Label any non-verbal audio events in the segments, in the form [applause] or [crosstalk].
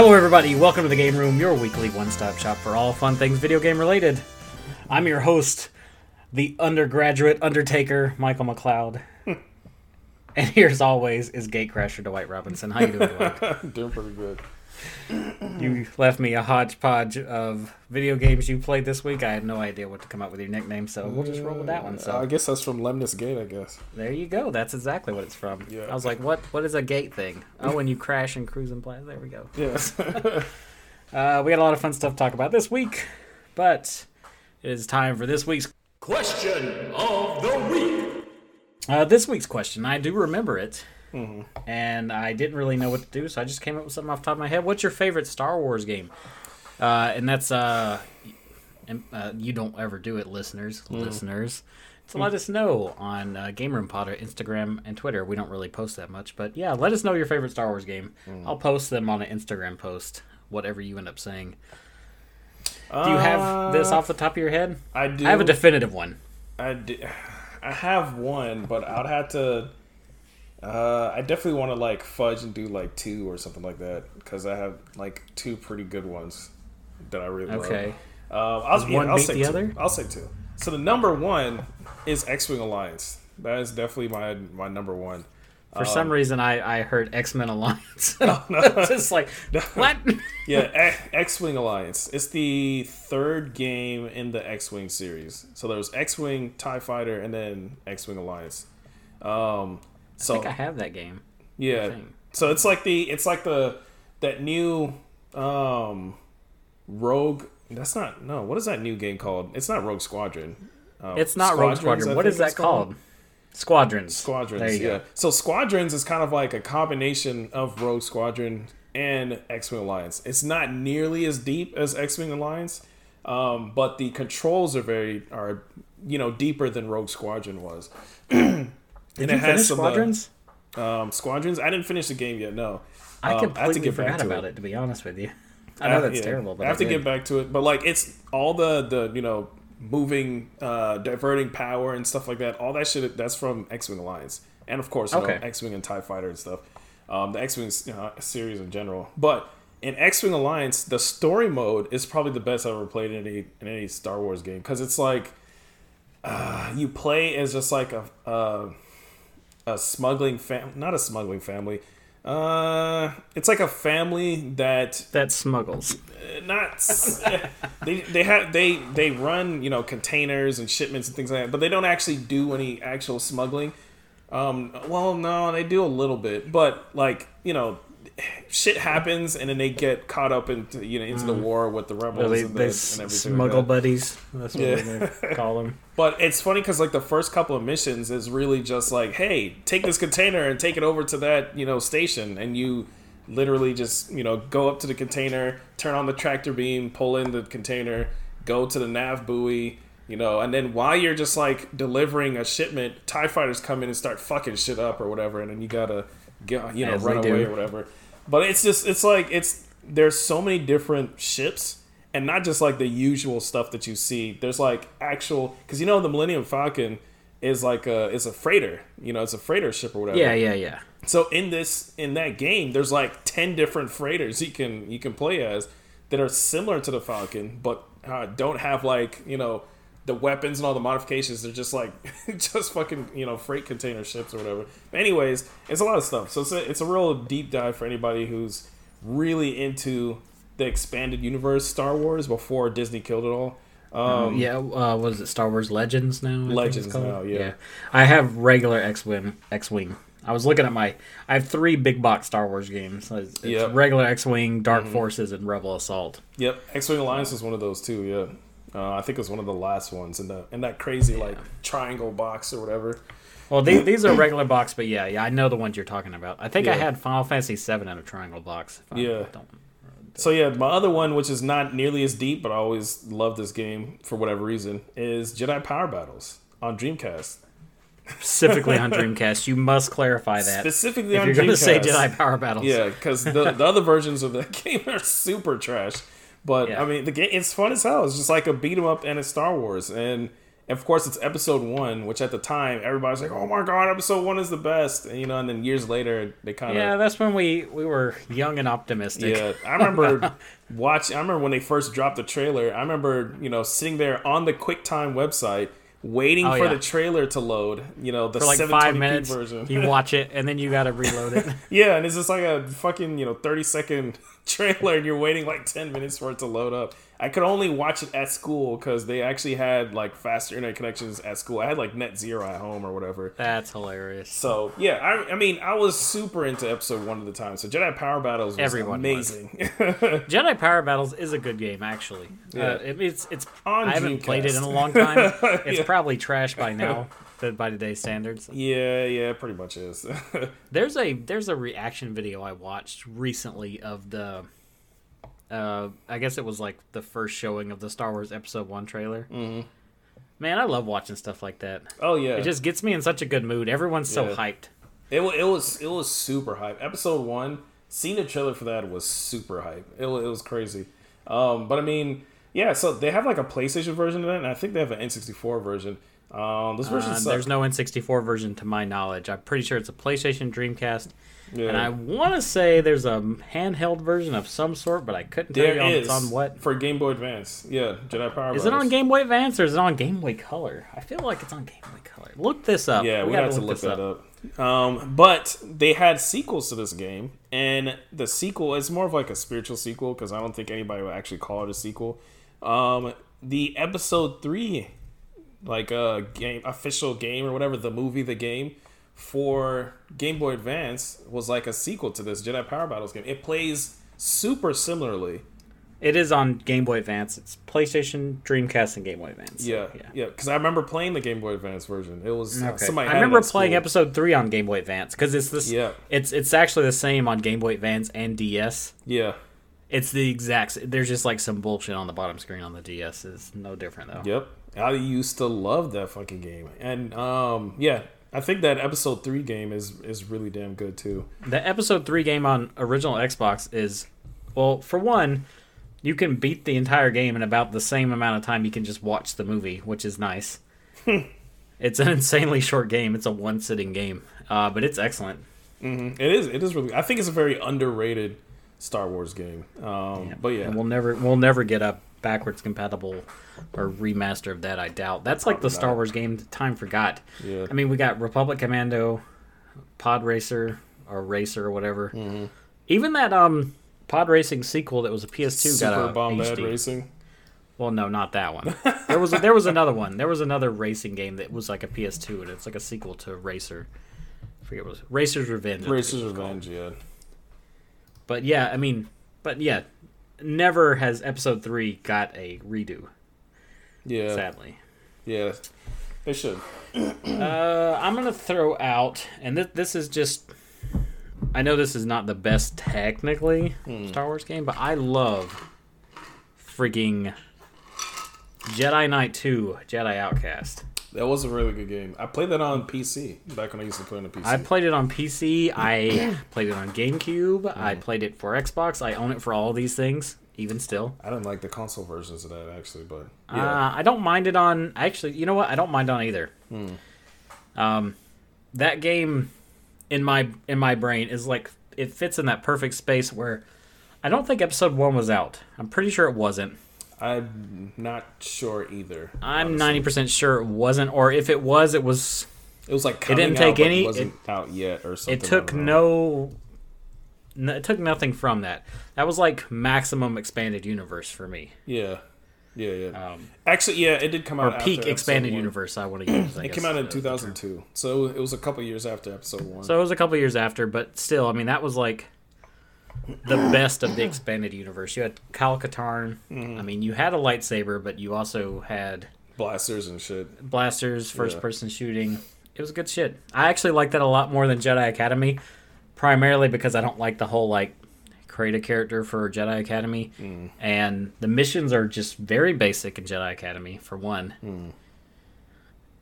Hello, everybody. Welcome to the Game Room, your weekly one stop shop for all fun things video game related. I'm your host, the undergraduate Undertaker, Michael McLeod. [laughs] and here, as always, is Gatecrasher Dwight Robinson. How you doing, Dwight? [laughs] Doing pretty good. You left me a hodgepodge of video games you played this week. I had no idea what to come up with your nickname, so we'll just roll with that one. So I guess that's from Lemnis Gate, I guess. there you go. That's exactly what it's from. Yeah. I was like, what? What is a gate thing? Oh, when you crash and cruise and play. There we go. Yes. [laughs] Uh, we got a lot of fun stuff to talk about this week, but it is time for this week's Question of the week. uh, this week's question. I do remember it, Mm-hmm. and I didn't really know what to do, so I just came up with something off the top of my head. What's your favorite Star Wars game? Uh, and that's uh, and, uh, you don't ever do it, listeners. Mm-hmm. Listeners. So let us know on uh, Game Room Potter, Instagram, and Twitter. We don't really post that much, but yeah, let us know your favorite Star Wars game. Mm. I'll post them on an Instagram post, whatever you end up saying. Do you have this off the top of your head? I do. I have a definitive one. I, do, I have one, but I'd have to. Uh, I definitely want to like fudge and do like two or something like that because I have like two pretty good ones that I really Okay. love. Um, I'll, yeah, one I'll beat say the two. other? I'll say two. So the number one is X-wing Alliance. That is definitely my my number one. For some reason, I, I heard X Men Alliance. [laughs] [laughs] Just like [laughs] what? Yeah, X Wing Alliance. It's the third game in the X-wing series. So there's X-wing, Tie Fighter, and then X-wing Alliance. Um, so think I have that game. yeah, so it's like the it's like the that new um Rogue. That's not no. What is that new game called? It's not Rogue Squadron. Um, It's not Rogue Squadron. I What think that called? Squadrons. Squadrons. There you yeah. go. So Squadrons is kind of like a combination of Rogue Squadron and X-wing Alliance. It's not nearly as deep as X-wing Alliance, um, but the controls are very are you know deeper than Rogue Squadron was. [clears throat] and Did you finish some, uh, Squadrons? um, Squadrons. I didn't finish the game yet. No, I Um, have to completely get back forgot to about it. it. To be honest with you, [laughs] I know Uh, that's yeah. terrible, but I have to get back to it. But like, it's all the the you know moving, uh, diverting power and stuff like that. All that shit. That's from X Wing Alliance, and of course, Okay. know, X Wing and Tie Fighter and stuff. Um, the X Wing you know, series in general, but. In X Wing Alliance, the story mode is probably the best I've ever played in any in any Star Wars game because it's like uh, you play as just like a a, a smuggling fam not a smuggling family. Uh, it's like a family that that smuggles. not [laughs] they they have they they run you know containers and shipments and things like that, but they don't actually do any actual smuggling. Um, well, no, they do a little bit, but like you know, shit happens, and then they get caught up into you know into the war with the rebels Mm. They, and, the, they and everything. smuggle like that. buddies. That's what Yeah. they call them. [laughs] But it's funny because like the first couple of missions is really just like, hey, take this container and take it over to that you know station, and you literally just you know go up to the container, turn on the tractor beam, pull in the container, go to the nav buoy, you know, and then while you're just like delivering a shipment, Tie fighters come in and start fucking shit up or whatever, and then you gotta get you know As run away do. or whatever. But it's just it's like it's there's so many different ships and not just like the usual stuff that you see. There's like actual because you know the Millennium Falcon is like a it's a freighter. You know, it's a freighter ship or whatever. Yeah, yeah, yeah. So in this in that game, there's like ten different freighters you can you can play as that are similar to the Falcon, but uh, don't have like you know the weapons and all the modifications. They're just like [laughs] just fucking you know freight container ships or whatever. Anyways, it's a lot of stuff. So it's a, it's a real deep dive for anybody who's really into the expanded universe Star Wars before Disney killed it all. Um, yeah, uh, was it Star Wars Legends now? I Legends now, yeah. I have regular X-wing. X-wing. I was looking at my. I have three big box Star Wars games. It's, Yep. regular X-wing, Dark Forces, and Rebel Assault. Yep, X Wing Alliance is one of those too. Yeah, uh, I think it was one of the last ones in the in that crazy like triangle box or whatever. Well, these, these are regular box, but yeah, yeah, I know the ones you're talking about. I think I had Final Fantasy VII in a triangle box. if I Yeah. don't- So yeah, my other one, which is not nearly as deep, but I always love this game for whatever reason, is Jedi Power Battles on Dreamcast. Specifically on [laughs] Dreamcast, you must clarify that. Specifically if on you're going to say Jedi Power Battles. Yeah, because the, the [laughs] other versions of that [laughs] game are super trash. But Yeah. I mean, the game it's fun as hell. It's just like a beat 'em up and a Star Wars, and of course, it's episode one, which at the time everybody's like, "Oh my god, episode one is the best," and, you know. And then years later, they kind of Yeah, that's when we we were young and optimistic. yeah, I remember [laughs] watching. I remember when they first dropped the trailer. I remember you know sitting there on the QuickTime website waiting Oh, for yeah. the trailer to load. You know the For like 720p five minutes, version. you watch [laughs] it and then you got to reload it. [laughs] yeah, and it's just like a fucking you know thirty second trailer, and you're waiting like ten minutes for it to load up. I could only watch it at school because they actually had like faster internet connections at school. I had like Net Zero at home or whatever. That's hilarious. So yeah, I, I mean, I was super into episode one at the time. So Jedi Power Battles was Everyone was. amazing. [laughs] Jedi Power Battles is a good game, actually. Yeah. Uh, it, it's it's. On I haven't played it in a long time. [laughs] It's Yeah. probably trash by now, [laughs] but by today's standards. yeah, yeah, pretty much is. [laughs] There's a there's a reaction video I watched recently of the. Uh, I guess it was like the first showing of the Star Wars Episode One trailer. Mm-hmm. Man, I love watching stuff like that. oh yeah, It just gets me in such a good mood. Everyone's so Yeah. hyped. it, it was it was super hype. Episode one, seeing the trailer for that was super hype. It, it was crazy. Um, but I mean, yeah. So they have like a PlayStation version of that, and I think they have an N64 version. Um, those versions Uh, there's no N64 version to my knowledge. I'm pretty sure it's a PlayStation Dreamcast. yeah. And I want to say there's a handheld version of some sort, but I couldn't tell there you on, is it's on what. for Game Boy Advance. Yeah, Jedi Power. Is it on Game Boy Advance or is it on Game Boy Color? I feel like it's on Game Boy Color. Look this up. Yeah, we, gotta have to look this that up. Um, but they had sequels to this game, and the sequel is more of like a spiritual sequel because I don't think anybody would actually call it a sequel. Um, the episode three, like a game official game or whatever, the movie, the game for Game Boy Advance was like a sequel to this Jedi Power Battles game. It plays super similarly. It is on Game Boy Advance. It's PlayStation, Dreamcast, and Game Boy Advance. Yeah, yeah. Because I remember playing the Game Boy Advance version. It was uh, Okay. somebody. I remember playing school. episode three on Game Boy Advance because it's this. Yeah. It's it's actually the same on Game Boy Advance and DS. Yeah. It's the exact. There's just like some bullshit on the bottom screen on the DS. Is no different though. Yep. I used to love that fucking game. And um yeah, I think that episode 3 game is is really damn good too. The episode three game on original Xbox is, well, for one, you can beat the entire game in about the same amount of time you can just watch the movie, which is nice. [laughs] it's an insanely short game. It's a one sitting game, uh, but it's excellent. It is it is really I think it's a very underrated Star Wars game. Um but yeah. And we'll never we'll never get a backwards compatible or remaster of that. I doubt. That's like the Star. Wars game time forgot. Yeah. I mean, we got Republic Commando, Pod Racer or Racer or whatever. Mm-hmm. Even that um Pod Racing sequel that was a PS2 Super got a Bombad HD. Racing. Well, no, not that one. [laughs] There was there was another one. There was another racing game that was like a PS2, and it's like a sequel to Racer. I forget what it was Racer's Revenge. Racer's. Revenge, yeah. But yeah, I mean, but yeah, never has Episode Three got a redo. Yeah. Sadly, Yeah. They should. uh, I'm gonna throw out, and th- this is just. I know this is not the best technically Star Wars game, but I love freaking Jedi Knight 2, Jedi Outcast. That was a really good game. I played that on PC back when I used to play on the PC. I played it on PC. I [clears throat] played it on GameCube. I played it for Xbox. I own it for all these things, even still. I didn't like the console versions of that actually, but Uh. I don't mind it on. Actually, you know what? I don't mind on either. Um, that game in my in my brain is like it fits in that perfect space where I don't think Episode One was out. I'm pretty sure it wasn't. I'm not sure either. I'm ninety percent sure it wasn't, or if it was, it was. It was like It didn't take but any- It wasn't out yet or something. It took I don't know. no. It took nothing from that. That was like maximum expanded universe for me. Yeah, yeah, yeah. Um, Actually, yeah, it did come or out. after peak expanded one. universe. I want to use. I It guess, came out in uh, 2002, so it was a couple years after episode one. So it was a couple years after, but still, I mean, that was like the [clears throat] best of the expanded universe. You had Kyle Katarn. Mm-hmm. I mean, you had a lightsaber, but you also had blasters and shit. blasters, first Yeah. person shooting. It was good shit. I actually like that a lot more than Jedi Academy, primarily because I don't like the whole like create a character for Jedi Academy, Mm. and the missions are just very basic in Jedi Academy for one. Mm.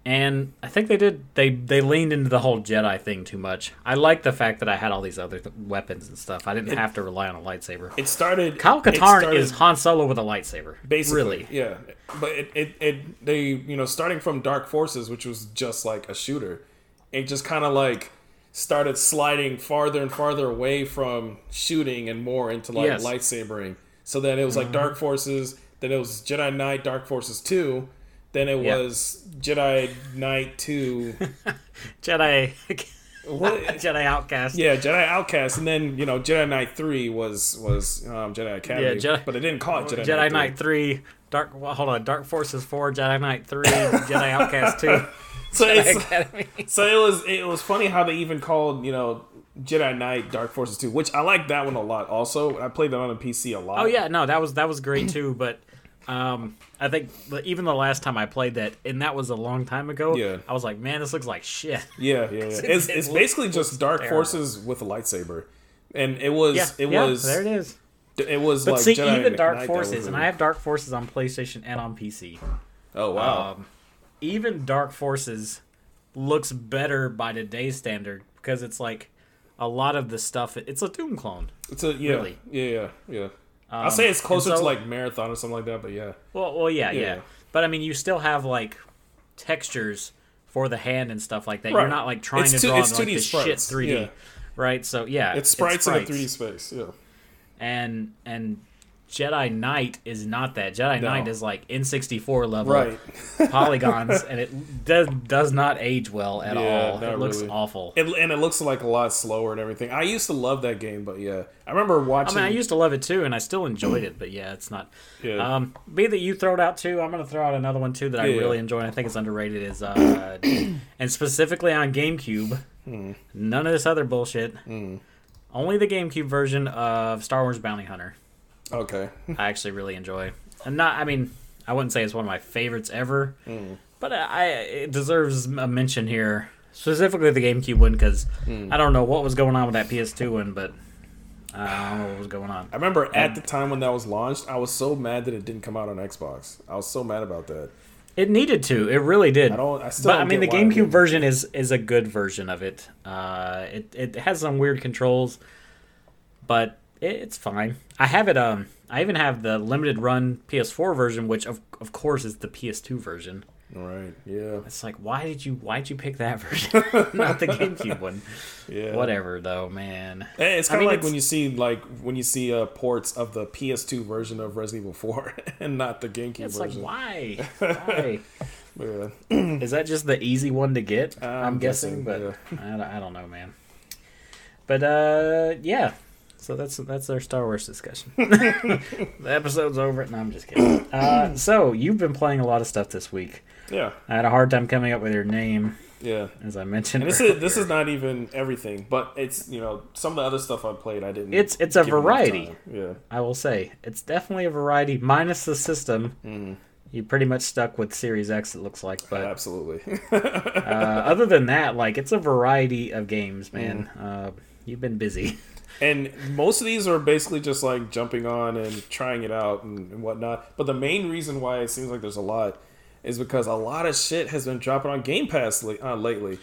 And I think they did. They they leaned into the whole Jedi thing too much. I like the fact that I had all these other th- weapons and stuff. I didn't have to rely on a lightsaber. It started. Kyle it Katarn started- is Han Solo with a lightsaber. basically really. yeah. But it, it it they you know starting from Dark Forces, which was just like a shooter, it just kind of like started sliding farther and farther away from shooting and more into like Yes. lightsabering. So then it was like Dark Forces, then it was Jedi Knight Dark Forces two, then it Yeah. was Jedi Knight two. [laughs] Jedi [laughs] what? Jedi Outcast. Yeah, Jedi Outcast, and then you know Jedi Knight Three was was um, Jedi Academy, Yeah, Jedi- but it didn't call it Jedi, Jedi Knight. Knight 3, Dark well, hold on, Dark Forces 4, Jedi Knight 3, Jedi Outcast 2, [laughs] So it's, [laughs] so it was it was funny how they even called you know Jedi Knight Dark Forces Two, which I like that one a lot. Also, I played that on a PC a lot. Oh yeah, no, that was that was great too, but um I think even the last time I played that and that was a long time ago, Yeah. I was like, man, this looks like shit. yeah, yeah. yeah. [laughs] It's, It it's looks- basically just Dark terrible. Forces with a lightsaber, and it was Yeah, it yeah, was there it is. it was But like see, Jedi even Dark Knight Forces, and I have Dark Forces on PlayStation and on PC. oh wow Um, even Dark Forces looks better by today's standard because it's like a lot of the stuff. It's a Doom clone. it's a yeah really. yeah yeah yeah. Um, I'll say it's closer to like Marathon or something like that, but yeah. Well, well, yeah, yeah, Yeah. But I mean, you still have like textures for the hand and stuff like that. Right. You're not like trying It's to draw it's like 2D the shit 3D, yeah. right? So yeah, It's sprites, in a 3D space. Yeah. and and Jedi Knight is not that. Jedi No. Knight is like N64 level Right. [laughs] polygons, and it does does not age well at Yeah, all. It looks really. awful. It, and it looks like a lot slower and everything. I used to love that game, but yeah, I remember watching. I mean, I used to love it too, and I still enjoyed it. But yeah, it's not. Yeah. Um, be that you throw it out too, I'm gonna throw out another one too that I Yeah. really enjoy. and I think it's underrated. Is uh, [coughs] and specifically on GameCube, Hmm. none of this other bullshit. Only the GameCube version of Star Wars Bounty Hunter. Okay. I actually really enjoy, and not. I mean, I wouldn't say it's one of my favorites ever, Hmm. but I it deserves a mention here. Specifically the GameCube one because Hmm. I don't know what was going on with that PS2 one, but I don't know what was going on. I remember at the time when that was launched, I was so mad that it didn't come out on Xbox. I was so mad about that. It needed to. It really did. I don't. I still. but I mean, the get why it GameCube didn't. version is is a good version of it. Uh, it it has some weird controls, but it's fine. I have it. Um, I even have the limited run PS4 version, which of of course is the PS2 version. Right. Yeah. It's like, why did you why did you pick that [laughs] version, not the GameCube one? [laughs] Yeah. Whatever, though, man. Eh, It's kind of like it's- when you see like when you see uh, ports of the PS2 version of Resident Evil 4 [laughs] and not the GameCube It's like, version. why? Why? Yeah. Is that just the easy one to get? I'm, I'm guessing, guessing, but I, don't- I don't know, man. But uh, yeah. So that's that's our Star Wars discussion. [laughs] the episode's over. No, I'm just kidding. Uh, [clears throat] so you've been playing a lot of stuff this week. Yeah. I had a hard time coming up with your name, Yeah. as I mentioned. And this is this is not even everything, but it's you know some of the other stuff I played I didn't. It's- it's a variety. Yeah. I will say it's definitely a variety, minus the system. Mm-hmm. You pretty much stuck with Series X, it looks like. But Absolutely. [laughs] uh, other than that, like it's a variety of games, man. Mm. Uh, you've been busy. And most of these are basically just like jumping on and trying it out and, and whatnot. But the main reason why it seems like there's a lot is because a lot of shit has been dropping on Game Pass li- uh, lately.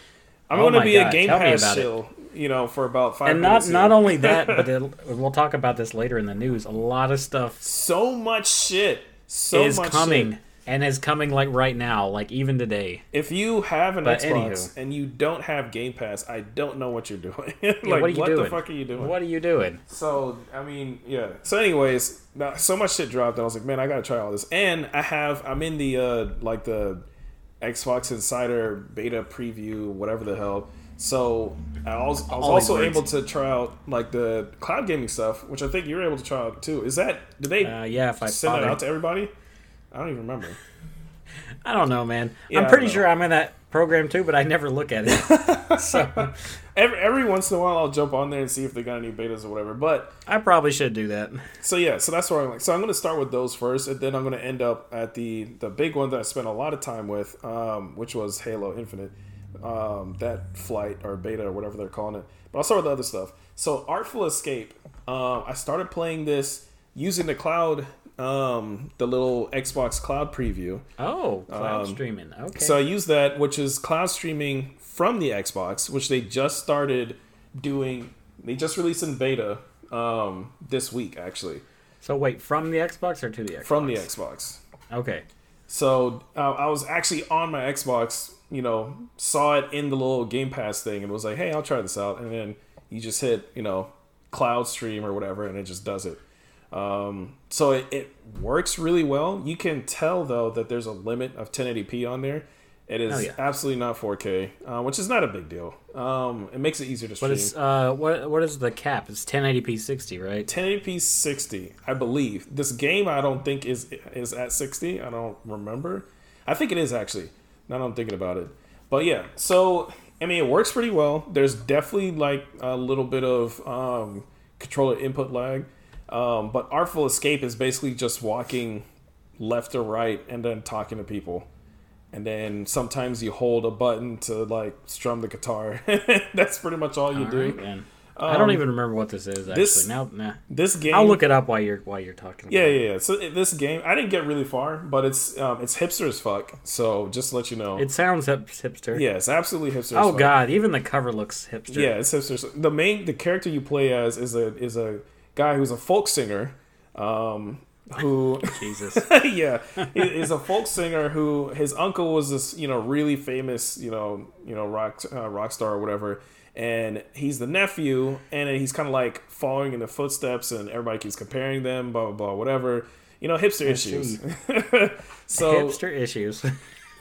I'm Oh going to be God, a Game tell Pass about it. chill, you know, for about five and not not only that, but [laughs] we'll talk about this later in the news. A lot of stuff so much shit. So is coming shit. And is coming like right now, like even today. If you have an But Xbox anywho. and you don't have Game Pass, I don't know what you're doing. [laughs] like, Yeah, what are you what doing? the fuck are you doing? What are you doing? So I mean, yeah. So, anyways, now, so much shit dropped. And I was like, man, I gotta try all this. And I have, I'm in the uh like the Xbox Insider beta preview, whatever the hell. So I was, I was also these able to try out like the cloud gaming stuff, which I think you're able to try out too. Is that did they Uh, yeah, if I send that out to everybody? I don't even remember. [laughs] I don't know, man. Yeah, I'm pretty sure I'm in that program too, but I never look at it. [laughs] so [laughs] Every every once in a while, I'll jump on there and see if they got any betas or whatever. But I probably should do that. So yeah, so that's where I'm like. So I'm going to start with those first, and then I'm going to end up at the the big one that I spent a lot of time with, um, which was Halo Infinite, um, that flight or beta or whatever they're calling it. But I'll start with the other stuff. So Artful Escape, um, I started playing this using the cloud um, the little Xbox Cloud preview. Oh, cloud streaming. Okay. Um, So I use that, which is cloud streaming from the Xbox, which they just started doing. They just released in beta um, this week, actually, So wait, from the Xbox or to the Xbox? from the Xbox. Okay. So uh, I was actually on my Xbox, you know, saw it in the little Game Pass thing, and was like, "Hey, I'll try this out." And then you just hit, you know, Cloud Stream or whatever, and it just does it. Um, so it, it works really well. You can tell though that there's a limit of 1080p on there. It is Oh, yeah. absolutely not 4K, uh, which is not a big deal. Um, it makes it easier to stream. But it's uh, what what is the cap? It's 1080p 60, right? 1080p 60, I believe. This game I don't think is is at 60. I don't remember. I think it is actually. Now that I'm thinking about it. But yeah, so I mean it works pretty well. There's definitely like a little bit of um, controller input lag. Um, but Artful Escape is basically just walking left or right and then talking to people. And then sometimes you hold a button to like strum the guitar. [laughs] That's pretty much all you All do. right, then. I don't even remember what this is actually. this- now, nah. This game I'll look it up while you're while you're talking. Yeah, yeah, yeah. So this game, I didn't get really far, but it's um, it's hipster as fuck. So just to let you know, It sounds hip, hipster. yeah, it's absolutely hipster. Oh as fuck. god, even the cover looks hipster. yeah, it's hipster. The main the character you play as is a is a guy who's a folk singer, um, who [laughs] Jesus. [laughs] yeah, is a folk singer who his uncle was this you know really famous you know you know rock uh, rock star or whatever, and he's the nephew, and he's kind of like following in the footsteps, and everybody keeps comparing them, blah blah blah, whatever. You know, hipster issues. [laughs] so hipster issues.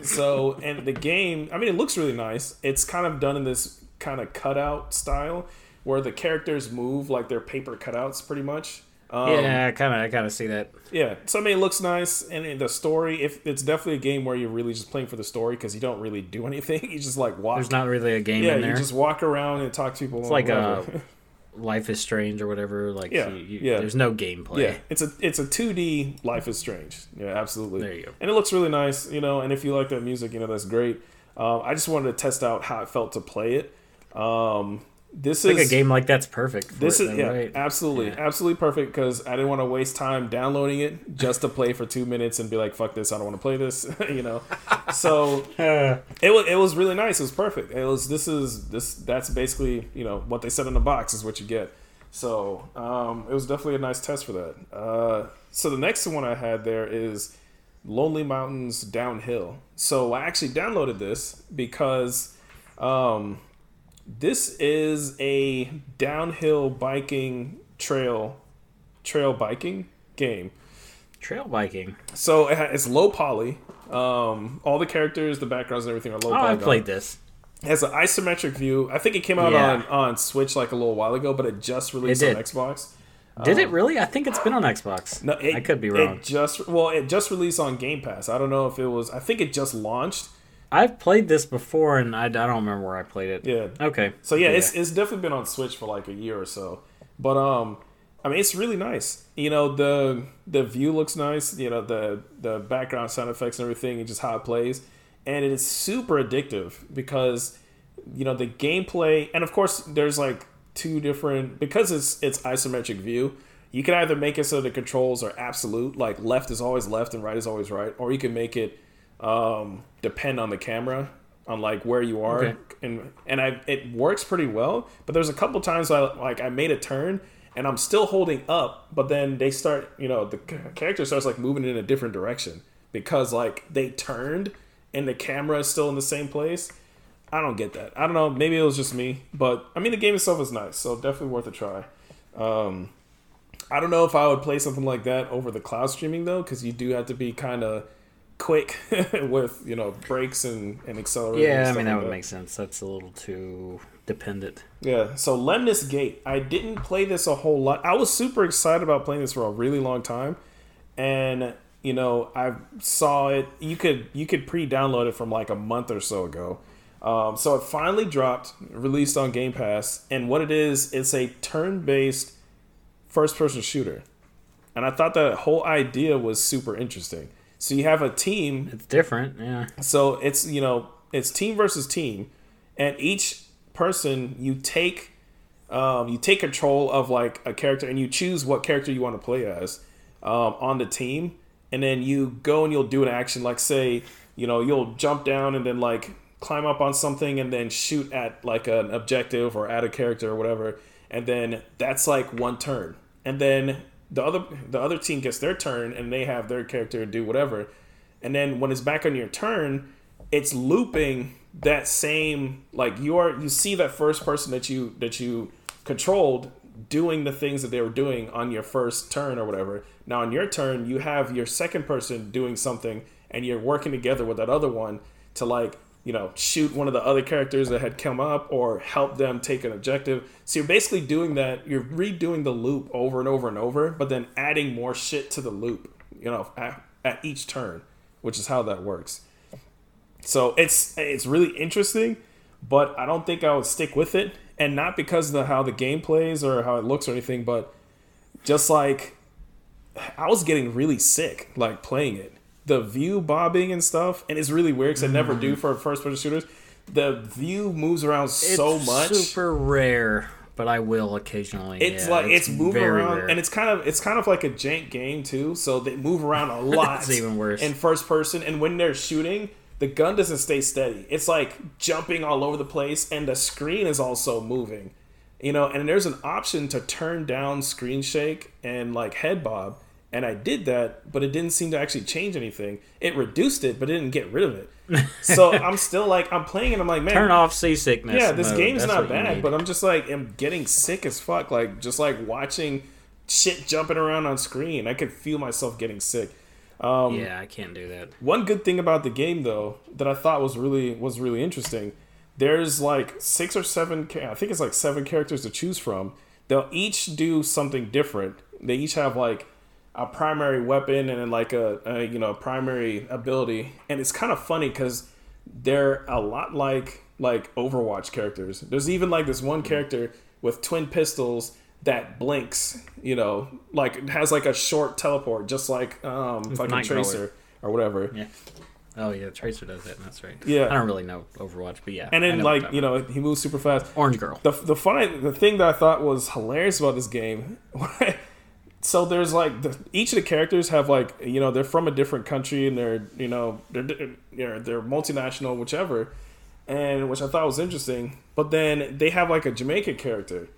so and the game, I mean, it looks really nice. It's kind of done in this kind of cutout style where the characters move like they're paper cutouts, pretty much. Um, yeah, I kind of I kind of see that. yeah, so I mean, it looks nice, and the story, if it's definitely a game where you're really just playing for the story because you don't really do [laughs] anything, you just like walk. There's not really a game yeah, in there. you just walk around and talk to people. it's like uh, [laughs] Life is Strange or whatever. Like Yeah, you, you- yeah. there's no gameplay. yeah, it's a it's a 2D Life is Strange. Yeah, absolutely. There you go. And it looks really nice, you know. And if you like that music, you know that's great. Um, I just wanted to test out how it felt to play it. Um, this think is a game like that's perfect. For This is yeah, right? absolutely, Yeah. absolutely perfect because I didn't want to waste time downloading it just to play for two minutes and be like, "Fuck this, I don't want to play this," [laughs] you know. So [laughs] it was it was really nice. It was perfect. It was this is this that's basically you know what they said in the box is what you get. So um, it was definitely a nice test for that. Uh, so the next one I had there is Lonely Mountains Downhill. So I actually downloaded this because um, this is a downhill biking trail trail biking game. Trail biking. So it's low poly. Um, all the characters, the backgrounds, and everything are low Oh, poly. I played this. It has an isometric view. I think it came out Yeah. on, on Switch like a little while ago, but it just released It on. Xbox. Did it really? I think it's been on Xbox. Um, No, it, I could be wrong. It just well, it just released on Game Pass. I don't know if it was. I think it just launched. I've played this before, and I, I don't remember where I played it. Yeah. Okay. So yeah, it's it's definitely been on Switch for like a year or so. But um, I mean, it's really nice. You know, the the view looks nice. You know, the the background sound effects and everything, and just how it plays, and it is super addictive because you know the gameplay, and of course, there's like two different because it's it's isometric view. You can either make it so the controls are absolute, like left is always left and right is always right, or you can make it um, depend on the camera, on like where you are, Okay. and and I it works pretty well. But there's a couple times I like I made a turn and I'm still holding up, but then they start, you know, the character starts like moving in a different direction because like they turned and the camera is still in the same place. I don't get that. I don't know. Maybe it was just me, but I mean the game itself is nice, so definitely worth a try. Um, I don't know if I would play something like that over the cloud streaming though, because you do have to be kind of quick [laughs] with you know brakes and and accelerating. and Yeah, I mean that would make sense. That's a little too dependent. Yeah, so Lemnis Gate. I didn't play this a whole lot. I was super excited about playing this for a really long time, and you know I saw it. You could you could pre-download it from like a month or so ago. Um, so it finally dropped, released on Game Pass, and what it is, it's a turn-based first-person shooter, and I thought that whole idea was super interesting. So you have a team It's different. Yeah. so it's you know it's team versus team, and each person you take um, you take control of like a character and you choose what character you want to play as. um, on the team, and then you go and you'll do an action like say, you know, you'll jump down and then like climb up on something and then shoot at like an objective or at a character or whatever, and then that's like one turn, and then the other the other team gets their turn and they have their character do whatever, and then when it's back on your turn, it's looping that same like you're you see that first person that you that you controlled doing the things that they were doing on your first turn or whatever. Now on your turn, you have your second person doing something and you're working together with that other one to like, you know, shoot one of the other characters that had come up or help them take an objective. So you're basically doing that, you're redoing the loop over and over and over, but then adding more shit to the loop, you know, at, at each turn, which is how that works. So it's it's really interesting, but I don't think I would stick with it, and not because of the, how the game plays or how it looks or anything, but just like I was getting really sick like playing it. The view bobbing and stuff, and it's really weird because I never do mm-hmm. for first person shooters. The view moves around so It's much. Super rare, but I will occasionally. It's yeah, like it's, moving around, rare. and it's kind of it's kind of like a jank game too. So they move around a [laughs] lot. That's even worse. in first person. And when they're shooting, the gun doesn't stay steady. It's like jumping all over the place, and the screen is also moving. You know, and there's an option to turn down screen shake and like head bob, and I did that, but it didn't seem to actually change anything. It reduced it, but it didn't get rid of it. [laughs] So I'm still like I'm playing, and I'm like, man, Turn off seasickness. yeah, this mode. game's That's not bad, but I'm just like I'm getting sick as fuck. Like just like watching shit jumping around on screen. I could feel myself getting sick. Um, yeah, I can't do that. One good thing about the game though that I thought was really was really interesting. There's like six or seven. I think it's like seven characters to choose from. They'll each do something different. They each have like a primary weapon and like a, a you know primary ability, and it's kind of funny because they're a lot like like Overwatch characters. There's even like this one character with twin pistols that blinks, you know, like it has like a short teleport, just like um fucking Tracer or whatever. Yeah. Oh yeah, Tracer does that. That's right. Yeah. I don't really know Overwatch, but yeah. And then like you know he moves super fast. Orange Girl. The the funny the thing that I thought was hilarious about this game. [laughs] so there's like the, each of the characters have like you know they're from a different country and they're you know they're they're, they're multinational whichever, and which I thought was interesting. But then they have like a Jamaican character,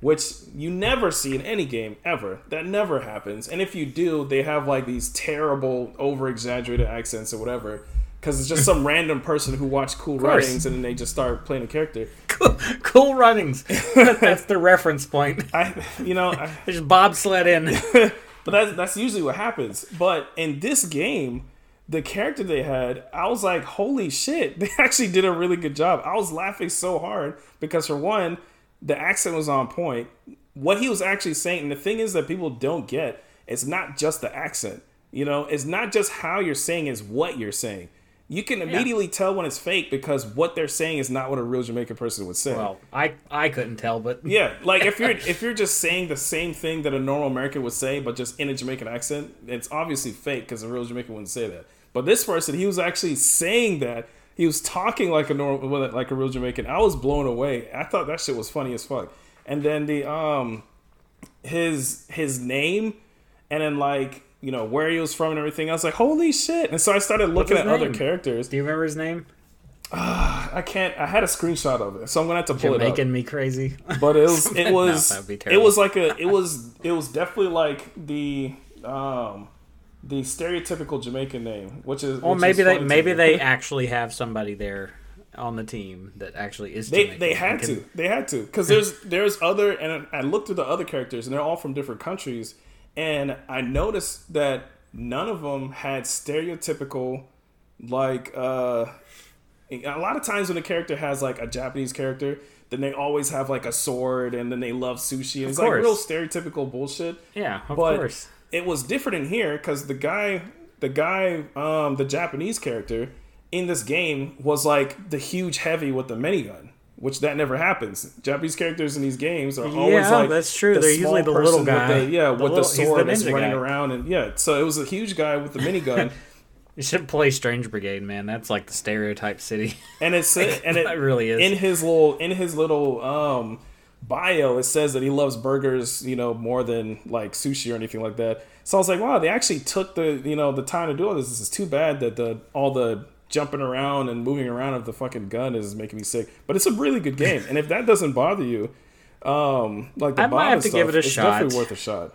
which you never see in any game ever. That never happens. And if you do, they have like these terrible over exaggerated accents or whatever. Because it's just some random person who watched Cool. Runnings and then they just start playing a character. Cool, cool runnings. That's the reference point. [laughs] I, you know, I, There's bobsled in. [laughs] but that's that's usually what happens. But in this game, the character they had, I was like, holy shit, [laughs] they actually did a really good job. I was laughing so hard because for one, the accent was on point. What he was actually saying, and the thing is that people don't get, it's not just the accent. You know, it's not just how you're saying, it's what you're saying. You can immediately tell when it's fake because what they're saying is not what a real Jamaican person would say. Well, I I couldn't tell, but Yeah, [laughs] like if you're if you're just saying the same thing that a normal American would say, but just in a Jamaican accent, it's obviously fake because a real Jamaican wouldn't say that. But this person, he was actually saying that. He was talking like a normal, like a real Jamaican. I was blown away. I thought that shit was funny as fuck. And then the um, his his name, and then like you know where he was from and everything. I was like, holy shit! And so I started looking at other characters. do you remember his name? I can't. I had a screenshot of it, so I'm gonna have to pull You're it up making me crazy. but it was [laughs] it was that'd it was like a it was it was definitely like the um the stereotypical Jamaican name, which is Or which maybe is they maybe they [laughs] actually have somebody there on the team that actually is. they Jamaican. they had Can- to they had to because there's there's other and I looked through the other characters and they're all from different countries and I noticed that none of them had stereotypical like uh a lot of times when a character has like a Japanese character then they always have like a sword and then they love sushi. And it's like real stereotypical bullshit. Yeah, of but course. it was different in here because the guy the guy um the japanese character in this game was like the huge heavy with the minigun which that never happens japanese characters in these games are always Yeah, like that's true. the They're usually the little guy. with the, yeah The with little- the sword that's running guy. around and yeah so it was a huge guy with the minigun [laughs] You should play Strange Brigade, man. That's like the stereotype city. and it's [laughs] and it really is. in his little in his little um bio, it says that he loves burgers, you know, more than like sushi or anything like that. So I was like, wow, they actually took the you know the time to do all this. This is too bad that the all the jumping around and moving around of the fucking gun is making me sick. But it's a really good game, and if that doesn't bother you, um, like the I might have to stuff, give it a it's shot. definitely worth a shot.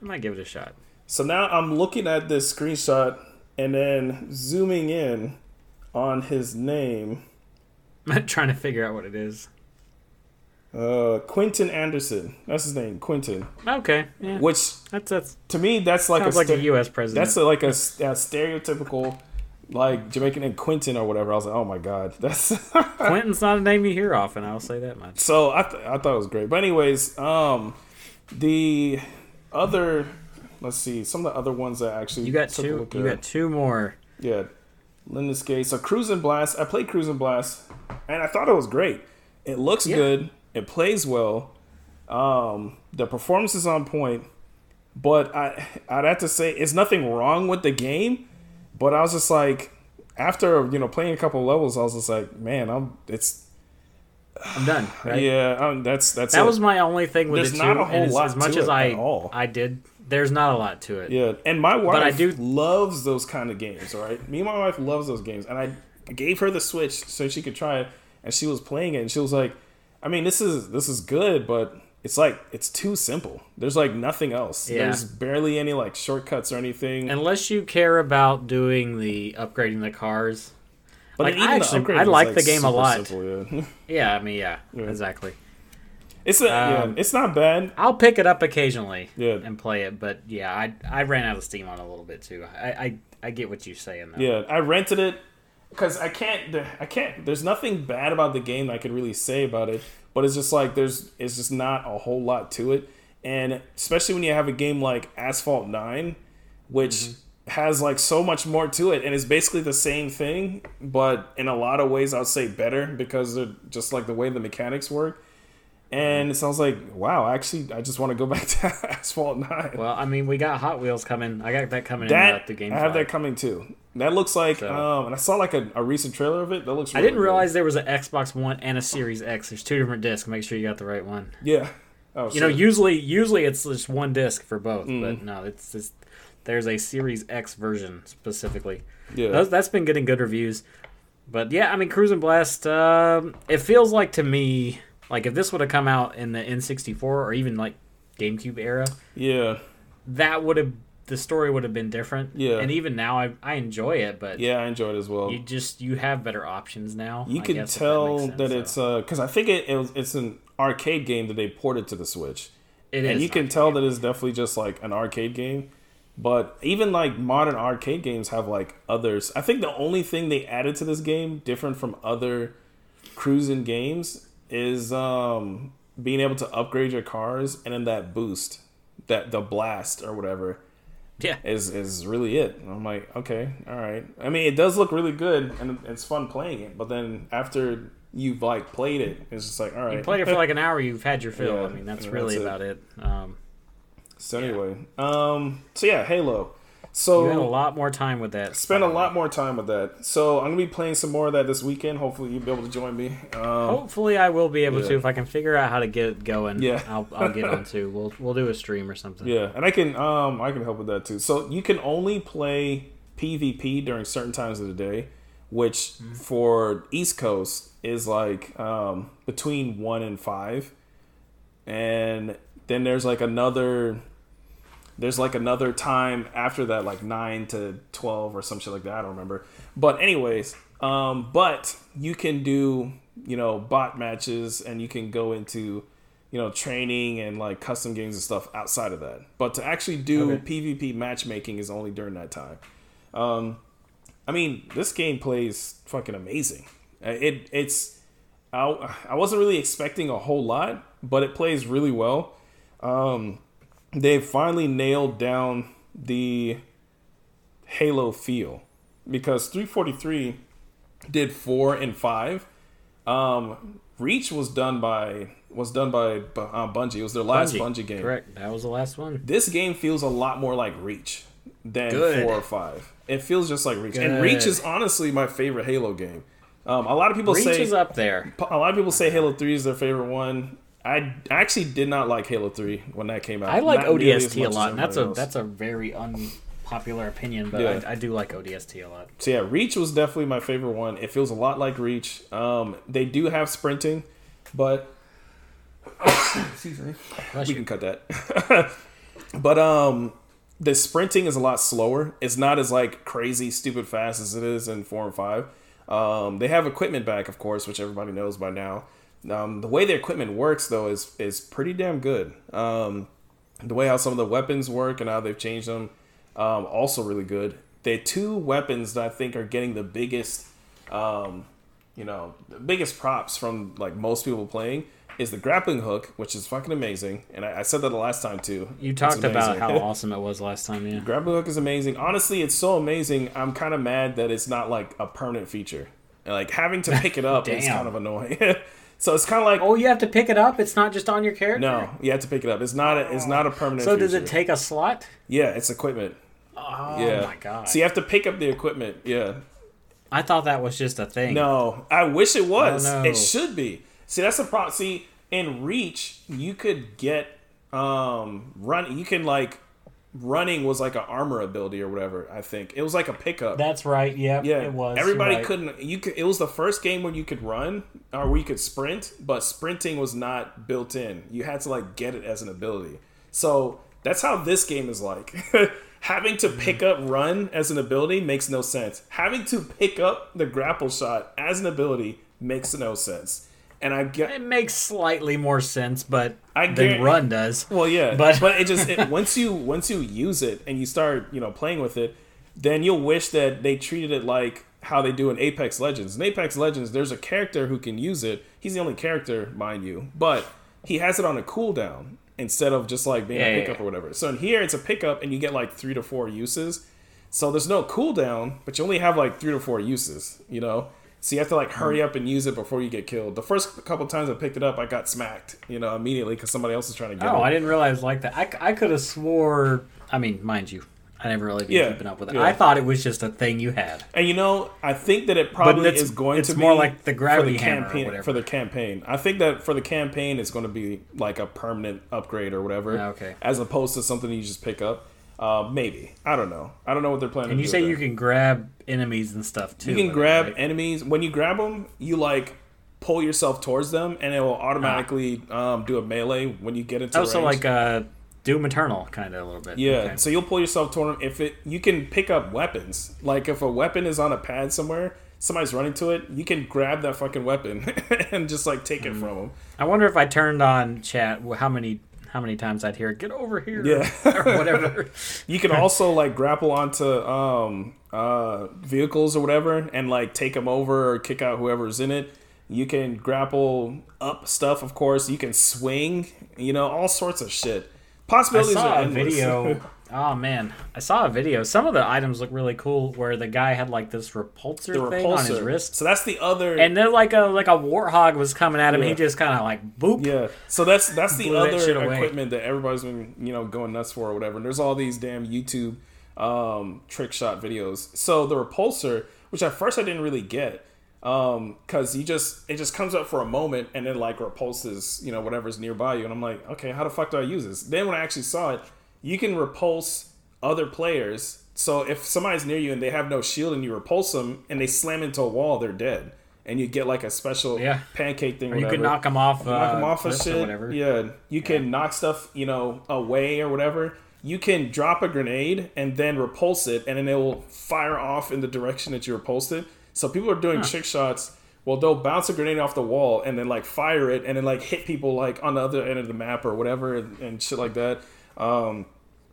I might give it a shot. So now I'm looking at this screenshot and then zooming in on his name, [laughs] I'm trying to figure out what it is. uh, Quentin Anderson. That's his name, Quentin. Okay, yeah, Which that's that's to me, that's like a like a U.S. president. That's a, like a stereotypical like Jamaican and Quentin or whatever. I was like, oh my god, [laughs] that's Quentin's not a name you hear often. I'll say that much. so. I th- I thought it was great. But anyways, um, the other. Let's see some of the other ones that actually You got two. You at. got two more. Yeah, Lemnis Gate. So Cruis'n Blast. I played Cruis'n Blast, and I thought it was great. It looks Yeah. good. It plays well. Um, the performance is on point. But I, I'd have to say, it's nothing wrong with the game. But I was just like, after you know playing a couple levels, I was just like, man, I'm. It's I'm done. [sighs] Right? yeah. Um, that's that's That it. was my only thing with There's it not a whole as, lot as much to as it I. I did, there's not a lot to it. Yeah, and my wife but I do- loves those kind of games, all right? Me and my wife loves those games. And I gave her the Switch so she could try it and she was playing it and she was like, I mean, this is this is good, but it's like it's too simple. There's like nothing else. Yeah. There's barely any like shortcuts or anything. Unless you care about doing the upgrading the cars. but like, I actually- I is, like the game a lot. simple, yeah. [laughs] Yeah, I mean, yeah, exactly. it's a, yeah, Um, it's not bad. I'll pick it up occasionally Yeah. and play it, but yeah, I I ran out of steam on it a little bit too. I I, I get what you're saying though. Yeah, I rented it because I can't. I can't. There's nothing bad about the game I could really say about it, but it's just like there's. It's just not a whole lot to it, and especially when you have a game like Asphalt Nine, which mm-hmm. has like so much more to it, and it's basically the same thing, but in a lot of ways I'd say better because of just like the way the mechanics work. And it sounds like wow. Actually, I just want to go [laughs] back to Asphalt Nine. Well, I mean, we got Hot Wheels coming. I got that coming in That uh, the game. I have that coming too. That looks like, So- um, and I saw like a, a recent trailer of it. That looks. I didn't good. realize there was an Xbox One and a Series X. There's two different discs. Make sure you got the right one. Yeah. Oh, You know, usually usually it's just one disc for both, Mm. but no, it's just there's a Series X version specifically. yeah. That's, that's been getting good reviews. But yeah, I mean, Cruis'n Blast. Um, it feels like to me, like if this would have come out in the N64 or even like GameCube era, yeah. that would have the story would have been different. Yeah. And even now, I I enjoy it, but Yeah, I enjoy it as well. you just you have better options now. You I can guess, tell makes sense, that so. it's uh because I think it, it was, it's an arcade game that they ported to the Switch, It and you can arcade. tell that it's definitely just like an arcade game. But even like modern arcade games have like others. I think the only thing they added to this game, different from other cruising games, is um being able to upgrade your cars and then that boost, that the blast or whatever. yeah. is is really it. And I'm like, okay, all right. I mean, it does look really good and it's fun playing it, but then after you've like played it, it's just like, all right. You played it for like an [laughs] hour, you've had your fill. Yeah, I mean, that's really that's it. about it. Um, so anyway, um, so yeah, Halo. So you had a lot more time with that. spend a lot more time with that. So I'm gonna be playing some more of that this weekend. Hopefully, you'll be able to join me. Um, Hopefully, I will be able Yeah. to if I can figure out how to get it going. Yeah. I'll, I'll get on [laughs] to. We'll we'll do a stream or something. Yeah, and I can um I can help with that too. So you can only play PvP during certain times of the day, which for East Coast is like um between one and five, and then there's like another there's like another time after that like 9 to 12 or some shit like that i don't remember. But anyways um but you can do you know bot matches and you can go into you know training and like custom games and stuff outside of that. But to actually do Okay. pvp matchmaking is only during that time. Um i mean this game plays fucking amazing. Uh, it it's I, I wasn't really expecting a whole lot but it plays really well. Um they finally nailed down the Halo feel because 343 did four and five. Um, Reach was done by was done by uh, Bungie. It was their last Bungie, game. Correct. That was the last one. This game feels a lot more like Reach than Good. four or five. It feels just like Reach, and Reach is honestly my favorite Halo game. Um, a lot of people Reach say is up there. a lot of people say Halo Three is their favorite one. I actually did not like Halo Three when that came out. I like Not ODST a lot, and that's a else. that's a very unpopular opinion, but Yeah. I, I do like ODST a lot. So yeah, Reach was definitely my favorite one. It feels a lot like Reach. Um, they do have sprinting, but [coughs] excuse me, Bless we you. can cut that. [laughs] but um, the sprinting is a lot slower. It's not as like crazy, stupid fast as it is in four and five. Um, they have equipment back, of course, which everybody knows by now. Um, the way the equipment works though is is pretty damn good. Um, the way how some of the weapons work and how they've changed them, um, also really good. The two weapons that I think are getting the biggest, um, you know, the biggest props from like most people playing is the grappling hook, which is fucking amazing. And I, I said that the last time too. You talked about how [laughs] awesome it was last time, yeah. grappling hook is amazing. Honestly, it's so amazing. I'm kind of mad that it's not like a permanent feature. Like having to pick it up is [laughs] kind of annoying. [laughs] so it's kind of like Oh, you have to pick it up. It's not just on your character. no, you have to pick it up. It's not a, it's not a permanent. So does it take a slot? Yeah, it's equipment. Oh Yeah. my god! So you have to pick up the equipment. Yeah. I thought that was just a thing. No, I wish it was. Oh, no. It should be. See, that's the problem. See, in Reach, you could get um run. You can like running was like an armor ability or whatever. I think it was like a pickup. That's right. Yep. yeah, it was. Everybody right. couldn't. You could. It was the first game where you could run or where you could sprint, but sprinting was not built in. You had to like get it as an ability. So that's how this game is like. [laughs] Having to pick up run as an ability makes no sense. Having to pick up the grapple shot as an ability makes no sense. And I get It makes slightly more sense, but I than guarant- Run does. well, yeah, But- but it just it, [laughs] once you once you use it and you start you know playing with it, then you'll wish that they treated it like how they do in Apex Legends. In Apex Legends, there's a character who can use it. He's the only character, mind you, but he has it on a cooldown instead of just like being Yeah, a pickup yeah. or whatever. So in here, it's a pickup and you get like three to four uses. So there's no cooldown, but you only have like three to four uses. You know. So you have to like hurry up and use it before you get killed. The first couple times I picked it up, I got smacked, you know, immediately because somebody else is trying to get Oh, it. Oh, I didn't realize like that. I, I could have swore. I mean, mind you, I never really been Yeah, keeping up with it. yeah. I thought it was just a thing you had. And you know, I think that it probably is going it's to be more like the for gravity or campaign whatever. for the campaign. I think that for the campaign, it's going to be like a permanent upgrade or whatever. Okay. As opposed to something you just pick up. Uh, maybe I don't know. I don't know what they're planning. And you say you can grab enemies and stuff too. you can with it, grab right? enemies when you grab them. You like pull yourself towards them, and it will automatically um, do a melee when you get into. Oh, so range. like uh, Doom Eternal, kind of a little bit. Yeah, Okay. so you'll pull yourself toward them. If it, you can pick up weapons. Like if a weapon is on a pad somewhere, somebody's running to it, you can grab that fucking weapon [laughs] and just like take it Mm. from them. I wonder if I turned on chat, how many how many times I'd hear "Get over here," Yeah. [laughs] or whatever. [laughs] You can also like grapple onto um uh vehicles or whatever and like take them over or kick out whoever's in it. You can grapple up stuff, of course. You can swing, you know, all sorts of shit. I Possibilities saw are a endless. video. [laughs] Oh man, I saw a video. Some of the items look really cool, where the guy had like this repulsor the thing on his wrist, So that's the other and then like a like a warthog was coming at him. Yeah. He just kind of like boop. Yeah, so that's that's the that other away. equipment that everybody's been you know going nuts for or whatever. And there's all these damn YouTube um, trick shot videos. So the repulsor, which at first I didn't really get, because you just it just comes up for a moment and then like repulses you know whatever's nearby you, and I'm like, okay, how the fuck do I use this? Then when I actually saw it, you can repulse other players. So if somebody's near you and they have no shield and you repulse them and they slam into a wall, they're dead. And you get like a special Yeah. pancake thing. Or you could whatever knock them off. you knock uh, them off of shit. whatever. Yeah, you can knock stuff, you know, away or whatever. You can drop a grenade and then repulse it, and then it will fire off in the direction that you repulsed it. So people are doing trick shots. Well, they'll bounce a grenade off the wall and then like fire it, and then like hit people like on the other end of the map or whatever, and, and shit like that. Um,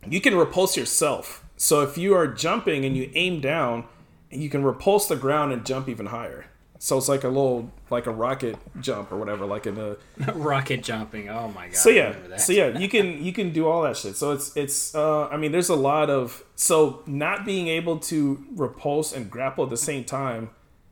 you can repulse yourself. So if you are jumping and you aim down, you can repulse the ground and jump even higher. So it's like a little like a rocket jump or whatever, like in a [laughs] Rocket jumping. Oh my god. so yeah, so yeah, you can you can do all that shit. So it's it's uh, I mean, there's a lot of so not being able to repulse and grapple at the same time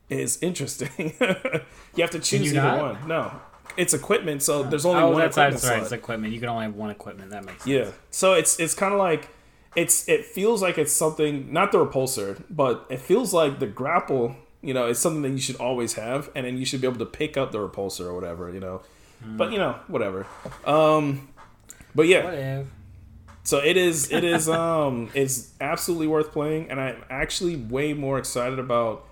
is interesting. [laughs] you have to choose either not? one. No, it's equipment, so there's only Oh, one that's equipment that's right. slot. It's equipment. You can only have one equipment. That makes sense. Yeah. So it's it's kind of like it's it feels like it's something not the repulsor, but it feels like the grapple. You know, it's something that you should always have, and then you should be able to pick up the repulsor or whatever. You know, But you know, whatever. Um, but yeah, Whatever. so it is. It is. [laughs] Um, it's absolutely worth playing, and I'm actually way more excited about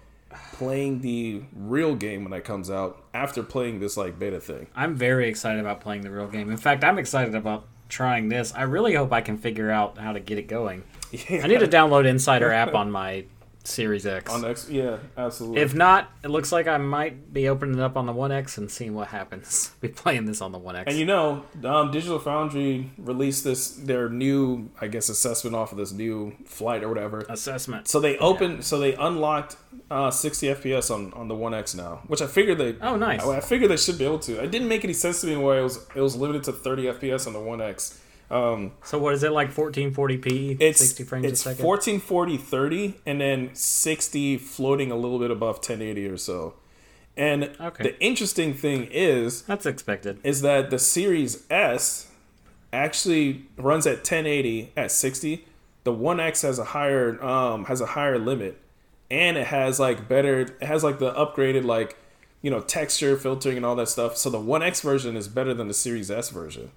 playing the real game when it comes out after playing this like beta thing. I'm very excited about playing the real game. In fact, I'm excited about trying this. I really hope I can figure out how to get it going. [laughs] Yeah. I need to download Insider app on my Series X. on X. Yeah, absolutely. If not, it looks like I might be opening it up on the One X and seeing what happens. [laughs] Be playing this on the One X. And you know, um, Digital Foundry released this their new, I guess, assessment off of this new flight or whatever. Assessment. So they opened, so they unlocked uh, 60 FPS on, on the One X now, which I figured they. Oh, nice. I, I figured they should be able to. It didn't make any sense to me why it was it was limited to 30 FPS on the One X. Um, So what is it like 1440p, it's 60 frames it's a second? 1440 30 and then 60 floating a little bit above 1080 or so. And Okay. the interesting thing is That's expected. is that the Series S actually runs at 1080 at 60. The One X has a higher um has a higher limit, and it has like better. It has like the upgraded like you know texture filtering and all that stuff. So the One X version is better than the Series S version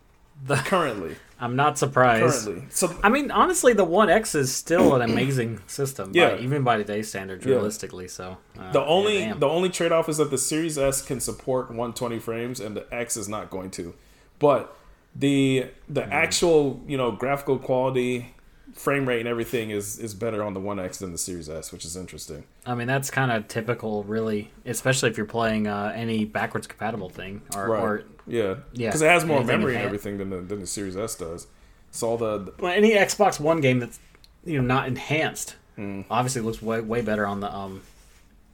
The, currently. [laughs] I'm not surprised. Currently, so I mean, honestly, the One X is still an amazing [clears throat] system, Yeah. by, even by today's standards, Yeah. realistically. So uh, the only yeah, the only trade off is that the Series S can support 120 frames and the X is not going to. But the the actual you know graphical quality, frame rate, and everything is is better on the One X than the Series S, which is interesting. I mean, that's kind of typical, really, especially if you're playing uh, any backwards compatible thing or, or yeah, Yeah, because it has more anything memory and everything than the than the Series S does. So all the well, any Xbox One game that's you know not enhanced Hmm. obviously looks way way better on the um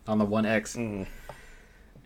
on the One X. Hmm.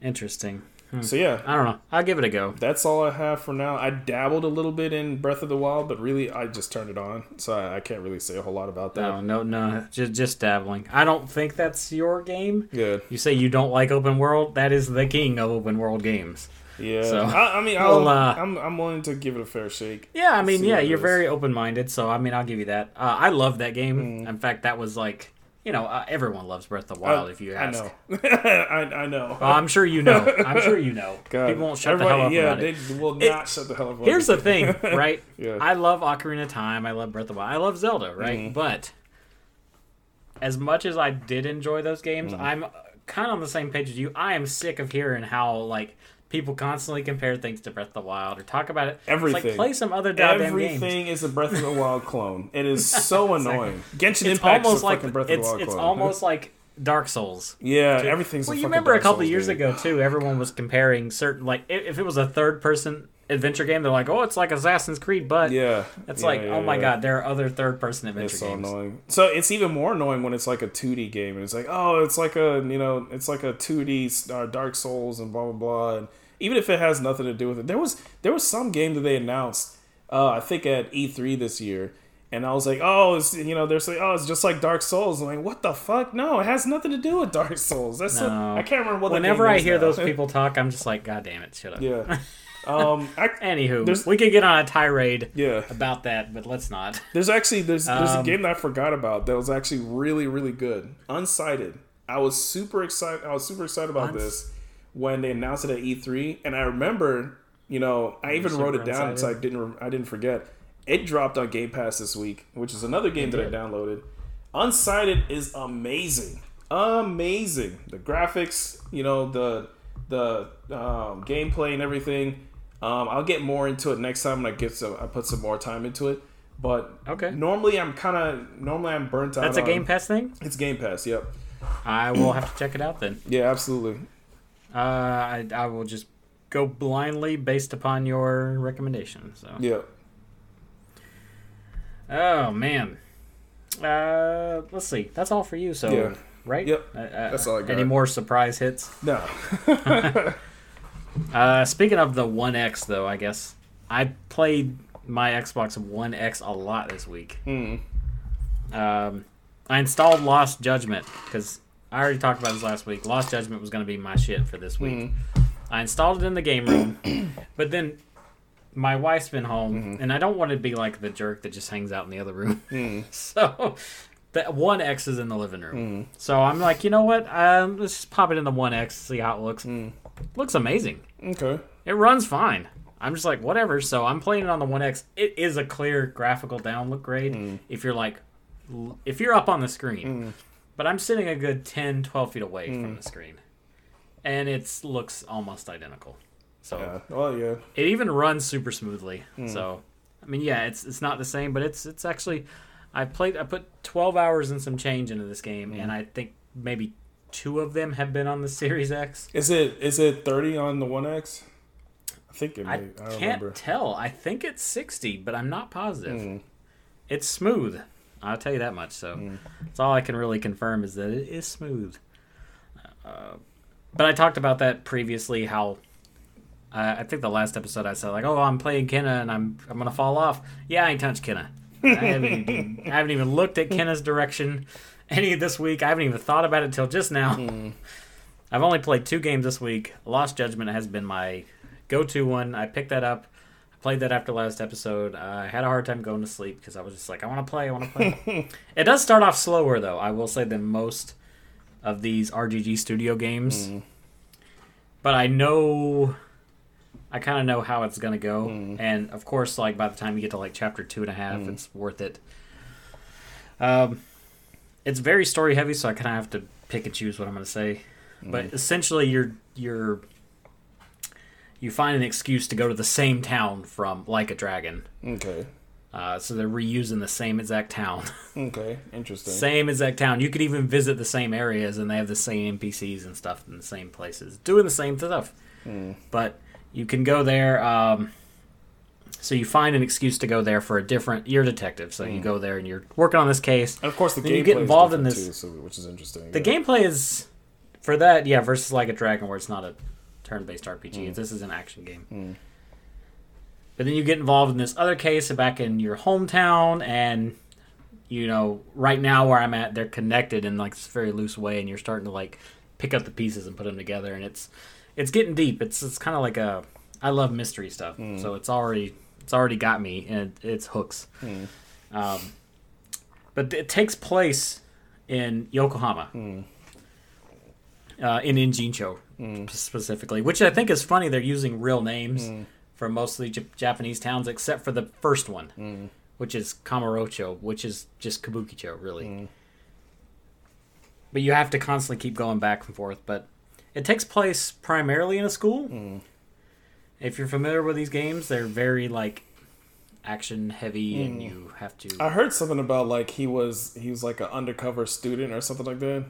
Interesting. so yeah. I don't know. I'll give it a go. That's all I have for now. I dabbled a little bit in Breath of the Wild, but really I just turned it on, so I, I can't really say a whole lot about that. No, no, no. Just just dabbling. I don't think that's your game. Yeah, You say you don't like open world. That is the king of open world games. Yeah. So- I, I mean, [laughs] I'll, Well, uh, I'm I'm willing to give it a fair shake. Yeah, I mean, yeah, you're is. very open minded. So I mean, I'll give you that. Uh, I love that game. Mm. In fact, that was like, you know, uh, everyone loves Breath of the Wild. if you ask, I know. [laughs] I, I know. Well, I'm sure you know. I'm sure you know. [laughs] God. People won't shut the hell up yeah, about it. they will It- not shut the hell up. Here's the thing, right? Yeah. I love Ocarina of Time. I love Breath of the Wild. I love Zelda, right? Mm-hmm. But as much as I did enjoy those games, Mm-hmm. I'm kind of on the same page as you. I am sick of hearing how like people constantly compare things to Breath of the Wild or talk about it. It's Everything. like play some other goddamn games. Everything is a Breath of the Wild clone. It is [laughs] so annoying. Genshin It's Impact almost is like Breath of the it's Wild it's clone. almost like Dark Souls. yeah, everything's. Well, a you remember a couple Souls years game. ago too. Everyone was comparing certain like i- if it was a third person adventure game, they're like, oh, it's like Assassin's Creed, but Yeah, it's yeah, like, yeah, oh my yeah. god, there are other third person adventure It's so games. annoying. So it's even more annoying when it's like a 2D game and it's like, oh, it's like a you know, it's like a 2D uh, Dark Souls and blah blah blah. And even if it has nothing to do with it, there was there was some game that they announced, uh, I think at E3 this year, and I was like, oh, it's you know, they're saying, oh, it's just like Dark Souls. I'm like, what the fuck? No, it has nothing to do with Dark Souls. That's No. I can't remember what. Whenever game I hear now. those [laughs] people talk, I'm just like, god damn it, shut up. yeah. [laughs] Um. I, Anywho, we could get on a tirade yeah. about that, but let's not. There's actually there's there's a Um, game that I forgot about that was actually really really good. Unsighted. I was super excited. I was super excited about Uns- this when they announced it at E3, and I remember, you know, I even wrote it down so I didn't I didn't forget. It dropped on Game Pass this week, which is another game that I downloaded. Unsighted is amazing, amazing. The graphics, you know, the the um, gameplay and everything. Um, I'll get more into it next time when I get some. I put some more time into it. But Okay. normally I'm kind of normally I'm burnt out. That's a on- Game Pass thing. It's Game Pass. Yep. I will have to check it out then. Yeah, absolutely. Uh, I, I will just go blindly based upon your recommendation. So. Yeah. Oh man. Uh, let's see. That's all for you. So Yeah. right? Yep. Uh, uh, That's all I got. Any more surprise hits? No. [laughs] [laughs] Uh, speaking of the One X, though, I guess I played my Xbox One X a lot this week. Mm. Um, I installed Lost Judgment because I already talked about this last week. Lost Judgment was going to be my shit for this week. Mm-hmm. I installed it in the game room, [clears throat] but then my wife's been home, mm-hmm. and I don't want to be like the jerk that just hangs out in the other room. Mm-hmm. [laughs] so that One X is in the living room. So I'm like, you know what? Um, let's just pop it in the One X, see how it looks. Mm. Looks amazing. Okay. It runs fine. I'm just like whatever. So I'm playing it on the One X. It is a clear graphical download grade Mm. if you're like if you're up on the screen. Mm. But I'm sitting a good 10, 12 feet away Mm. from the screen, and it looks almost identical. So Yeah. Well, yeah. it even runs super smoothly. Hmm. So, I mean, yeah, it's it's not the same, but it's it's actually. I played. I put twelve hours and some change into this game, Hmm. and I think maybe two of them have been on the [laughs] Series X. Is it is it thirty on the One X? I think it may. I I, can't remember. tell. I think it's sixty, but I'm not positive. Hmm. It's smooth. I'll tell you that much. So that's all I can really confirm is that it is smooth. Uh, but I talked about that previously. How uh, I think the last episode I said like, "Oh, I'm playing Kena and I'm I'm gonna fall off." Yeah, I ain't touched Kena. I haven't, even, [laughs] I haven't even looked at Kena's direction any this week. I haven't even thought about it till just now. I've only played two games this week. Lost Judgment has been my go-to one. I picked that up. Played that after last episode. Uh, I had a hard time going to sleep because I was just like, I want to play. I want to play. [laughs] it does start off slower though. I will say than most of these RGG Studio games. Mm-hmm. But I know. I kind of know how it's gonna go, mm-hmm. and of course, like by the time you get to like chapter two and a half, mm-hmm. it's worth it. Um, it's very story heavy, so I kind of have to pick and choose what I'm gonna say. But essentially, you're you're you find an excuse to go to the same town from Like a Dragon. Okay. Uh, so they're reusing the same exact town, [laughs] Okay. Interesting. same exact town. You could even visit the same areas, and they have the same NPCs and stuff in the same places, doing the same stuff. But you can go there. Um, so you find an excuse to go there for a different. You're a detective, so you go there and you're working on this case. And of course, the gameplay you get involved in this- too, so, which is interesting. The yeah. gameplay is for that, yeah, versus like a Dragon, where it's not a turn-based RPG. Mm. This is an action game. Mm. But then you get involved in this other case back in your hometown, and you know, right now where I'm at, they're connected in like this very loose way, and you're starting to like pick up the pieces and put them together, and it's it's getting deep. It's it's kind of like a I love mystery stuff, mm. so it's already it's already got me, and it, it's hooks. Um, but it takes place in Yokohama uh, in Ijincho mm. specifically, which I think is funny. They're using real names mm. for mostly J- Japanese towns, except for the first one, mm. which is Kamurocho, which is just Kabukicho, really. But you have to constantly keep going back and forth. But it takes place primarily in a school. If you're familiar with these games, they're very like action heavy, and you have to. I heard something about like he was he was like an undercover student or something like that.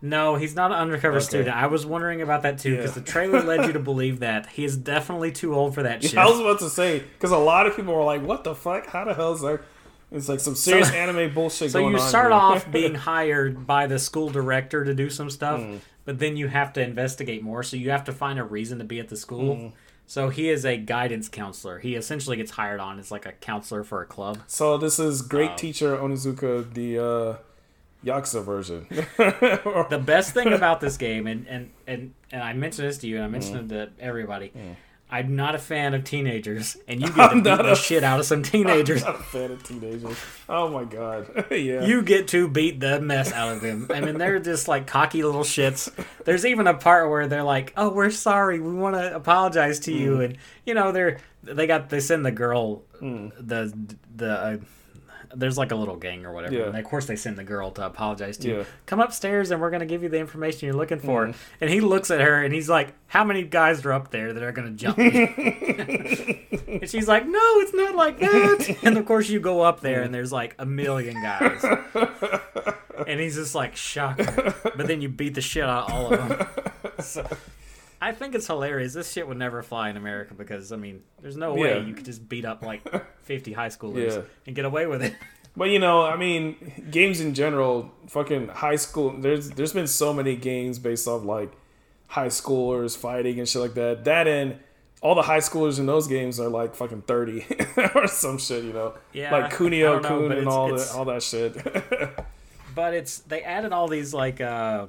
No, he's not an undercover Okay. student. I was wondering about that too because Yeah. the trailer led you to [laughs] believe that he is definitely too old for that shit. I was about to say because a lot of people were like, "What the fuck? How the hell is that?" It's like some serious anime bullshit so you start off [laughs] being hired by the school director to do some stuff, Hmm. but then you have to investigate more. So you have to find a reason to be at the school. Hmm. So he is a guidance counselor. He essentially gets hired on as like a counselor for a club. So this is great Um, teacher Onizuka, the uh, Yakuza version. The best thing about this game, and and and, and I mentioned this to you, and I mentioned Hmm. it to everybody. I'm not a fan of teenagers, and you [laughs] get to beat the a- shit out of some teenagers. [laughs] I'm Not a fan of teenagers. Oh my god. [laughs] yeah. you get to beat the mess out of them. I mean, they're just like cocky little shits. There's even a part where they're like, "Oh, we're sorry. We want to apologize to Mm. you." And you know, they're they got they send the girl Mm. the the. Uh, there's like a little gang or whatever. Yeah. And of course, they send the girl to apologize to you. Yeah. Mm. Come upstairs and we're going to give you the information you're looking for. And he looks at her and he's like, How many guys are up there that are going to jump me? [laughs] [laughs] and she's like, No, it's not like that. [laughs] and of course, you go up there and there's like a million guys. and he's just like shocked. But then you beat the shit out of all of them. So, I think it's hilarious. This shit would never fly in America because I mean, there's no way Yeah. you could just beat up like [laughs] 50 high schoolers Yeah. and get away with it. But you know, I mean, games in general, fucking high school. There's there's been so many games based off like high schoolers fighting and shit like that. That and all the high schoolers in those games are like fucking thirty [laughs] or some shit. You know, Yeah, like Kunio know, Kun and it's- all it's- that all that shit. [laughs] but it's they added all these like uh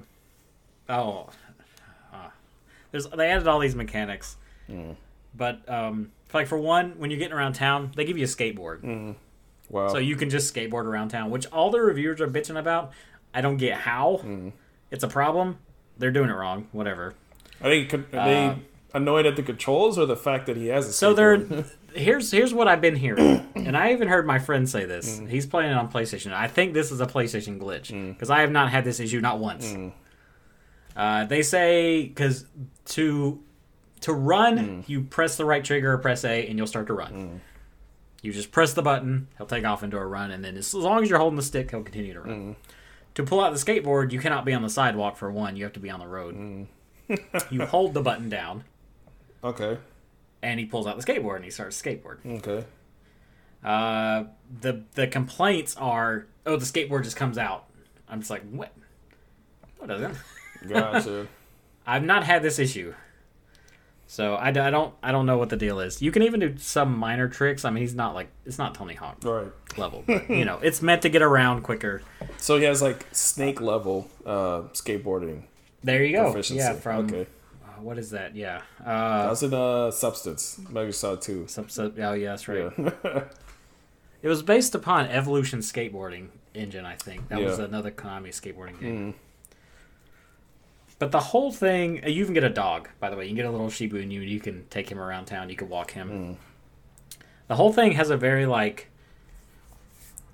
oh there's they added all these mechanics. But um like for one when you're getting around town they give you a skateboard. Wow. so you can just skateboard around town which all the reviewers are bitching about. I don't get how. It's a problem. They're doing it wrong. Whatever. I think could- they Uh, annoyed at the controls or the fact that he has a So skateboard? they're [laughs] here's here's what I've been hearing, [clears throat] and I even heard my friend say this. He's playing it on PlayStation. I think this is a PlayStation glitch because I have not had this issue not once. Uh, they say because to to run, hmm. you press the right trigger or press A, and you'll start to run. Hmm. You just press the button, he'll take off into a run, and then as long as you're holding the stick, he'll continue to run. Hmm. To pull out the skateboard, you cannot be on the sidewalk for one. You have to be on the road. [laughs] you hold the button down, okay, and he pulls out the skateboard and he starts skateboard. okay. Uh, the the complaints are, oh, the skateboard just comes out. I'm just like, what? What doesn't? Gotcha. [laughs] I've not had this issue, so I, I don't I don't know what the deal is. You can even do some minor tricks. I mean, he's not like it's not Tony Hawk right. level, but you know, it's meant to get around quicker. So he has like snake level uh, skateboarding There you go. proficiency. Yeah, from okay. uh, what is that? Yeah. Uh, was in uh, Substance. Maybe saw it too. sub, sub, oh yeah, that's right. Yeah. [laughs] It was based upon Evolution Skateboarding Engine, I think. That was another Konami skateboarding game. But the whole thing, uh, you can get a dog, by the way. You can get a little Shiba Inu, and you can take him around town. You can walk him. Hmm. The whole thing has a very like,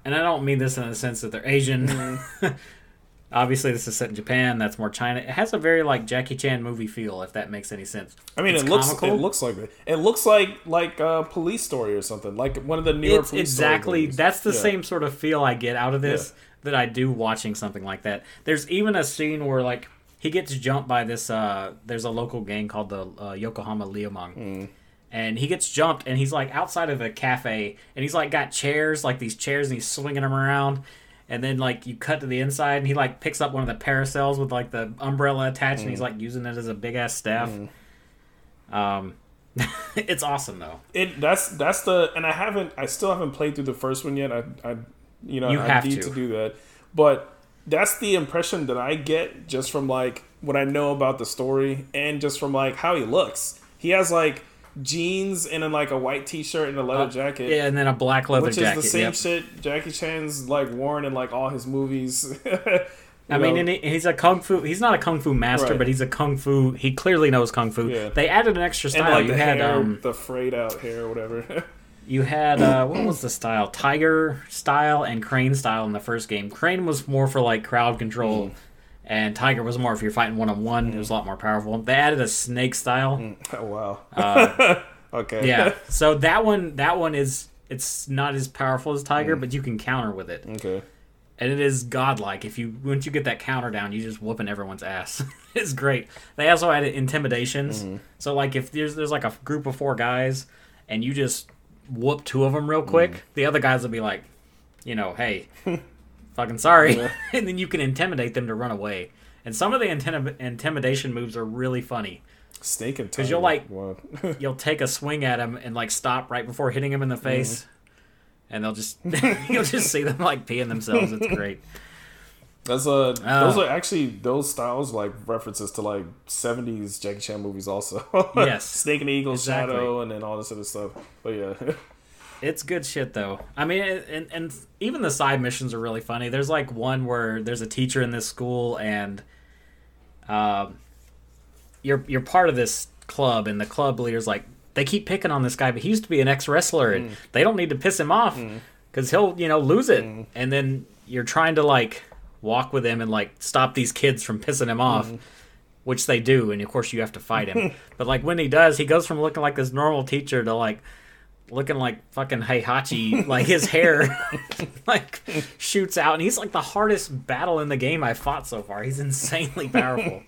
and I don't mean this in the sense that they're Asian. Hmm. [laughs] Obviously, this is set in Japan. That's more China. It has a very like Jackie Chan movie feel, if that makes any sense. I mean, It's it looks comical. it looks like it. It looks like like a police story or something, like one of the newer it's police exactly that's the Yeah. same sort of feel I get out of this Yeah. that I do watching something like that. There's even a scene where like he gets jumped by this. Uh, there's a local gang called the uh, Yokohama Liumang. Mm. And he gets jumped, and he's like outside of a cafe, and he's like got chairs, like these chairs, and he's swinging them around. And then like you cut to the inside, and he like picks up one of the parasols with like the umbrella attached, and he's Mm. like using it as a big ass staff. Um, [laughs] it's awesome though. It that's that's the and I haven't I still haven't played through the first one yet. I I you know You I have need to. to. do that, but that's the impression that I get just from like what I know about the story and just from like how he looks. He has like jeans and then like a white t-shirt and a leather jacket. Uh, Yeah, and then a black leather Which jacket. is the same yep. shit Jackie Chan's like worn in like all his movies. [laughs] I mean, and he, he's a kung fu. He's not a kung fu master, Right. but he's a kung fu. He clearly knows kung fu. Yeah. They added an extra and style. like you had hair, um, the frayed out hair or whatever. [laughs] you had uh, what was the style? Tiger style and Crane style in the first game. Crane was more for like crowd control, and Tiger was more if you're fighting one on one. It was a lot more powerful. They added a snake style. oh wow. Uh, [laughs] okay. Yeah, [laughs] so that one, that one is it's not as powerful as Tiger, but you can counter with it. Okay. and it is godlike. If you once you get that counter down, you just whooping everyone's ass. [laughs] it's great. They also added intimidations. So like if there's there's like a group of four guys, and you just whoop two of them real quick, mm. the other guys will be like, you know, hey, [laughs] fucking sorry, [laughs] and then you can intimidate them to run away. And some of the intim- intimidation moves are really funny. Snake and Because you'll like [laughs] you'll take a swing at him and like stop right before hitting him in the mm-hmm. face, and they'll just you'll just see them like peeing themselves. It's great. That's uh, Oh. those are actually those styles like references to like '70s Jackie Chan movies also. [laughs] Yes. Snake and Eagle, Exactly. Shadow, and then all this other stuff. But yeah, [laughs] It's good shit though. I mean, and and even the side missions are really funny. There's like one where there's a teacher in this school, and um, you're you're part of this club, and the club leader's like, they keep picking on this guy, but he used to be an ex wrestler, and they don't need to piss him off because he'll you know lose it. And then you're trying to like walk with him and like stop these kids from pissing him off. Which they do, and of course you have to fight him. [laughs] but like when he does, he goes from looking like this normal teacher to like looking like fucking Heihachi, [laughs] like his hair [laughs] like shoots out, and he's like the hardest battle in the game I've fought so far. He's insanely powerful.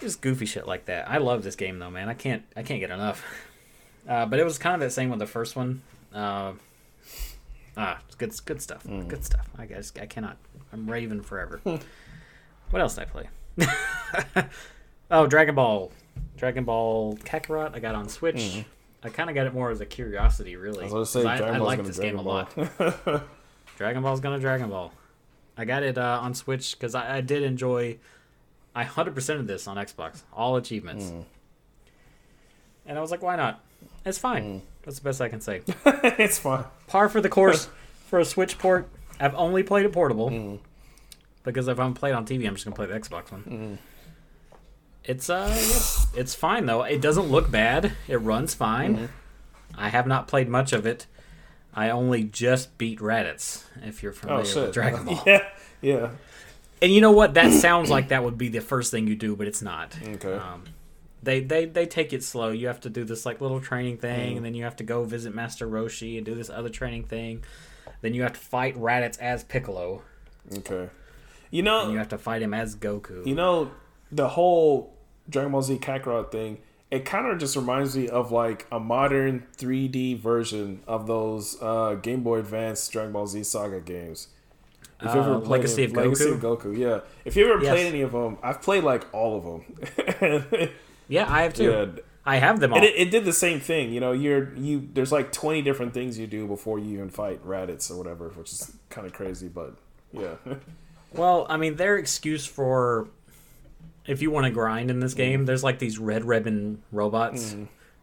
Just goofy shit like that. I love this game though, man. I can't I can't get enough. Uh, but it was kind of the same with the first one. Uh, ah, it's good good stuff. Good stuff. I guess I cannot. I'm raving forever. [laughs] what else did I play? [laughs] oh, Dragon Ball. Dragon Ball Kakarot. I got on Switch. I kind of got it more as a curiosity, really. I was gonna say 'cause I, I like this Dragon game a lot. [laughs] Dragon Ball's gonna Dragon Ball. I got it uh, on Switch because I, I did enjoy. I hundred percent of this on Xbox, all achievements, Hmm. and I was like, why not? It's fine. That's the best I can say. it's fun. Par for the course [laughs] for a Switch port. I've only played it portable Hmm. because if I'm playing on TV, I'm just gonna play the Xbox one. Hmm. It's uh, yeah, it's fine though. It doesn't look bad. It runs fine. Mm-hmm. I have not played much of it. I only just beat Raditz. If you're familiar Oh shit! with Dragon [laughs] Ball, Yeah, yeah. and you know what? That sounds like that would be the first thing you do, but it's not. Okay. Um, they, they they take it slow. You have to do this like little training thing, and then you have to go visit Master Roshi and do this other training thing. Then you have to fight Raditz as Piccolo. Okay. You know, And you have to fight him as Goku. You know, the whole Dragon Ball Z Kakarot thing, it kind of just reminds me of like a modern 3D version of those uh, Game Boy Advance Dragon Ball Z Saga games. If Uh, Legacy any- of Legacy Goku? of Goku, yeah. If you ever Yes. played any of them, I've played like all of them. [laughs] yeah, I have too. I have them all. it, it did the same thing. You know, you're you. There's like 20 different things you do before you even fight Raditz or whatever, which is kind of crazy, but yeah. [laughs] Well, I mean, their excuse for if you want to grind in this Mm. game, there's like these red ribbon robots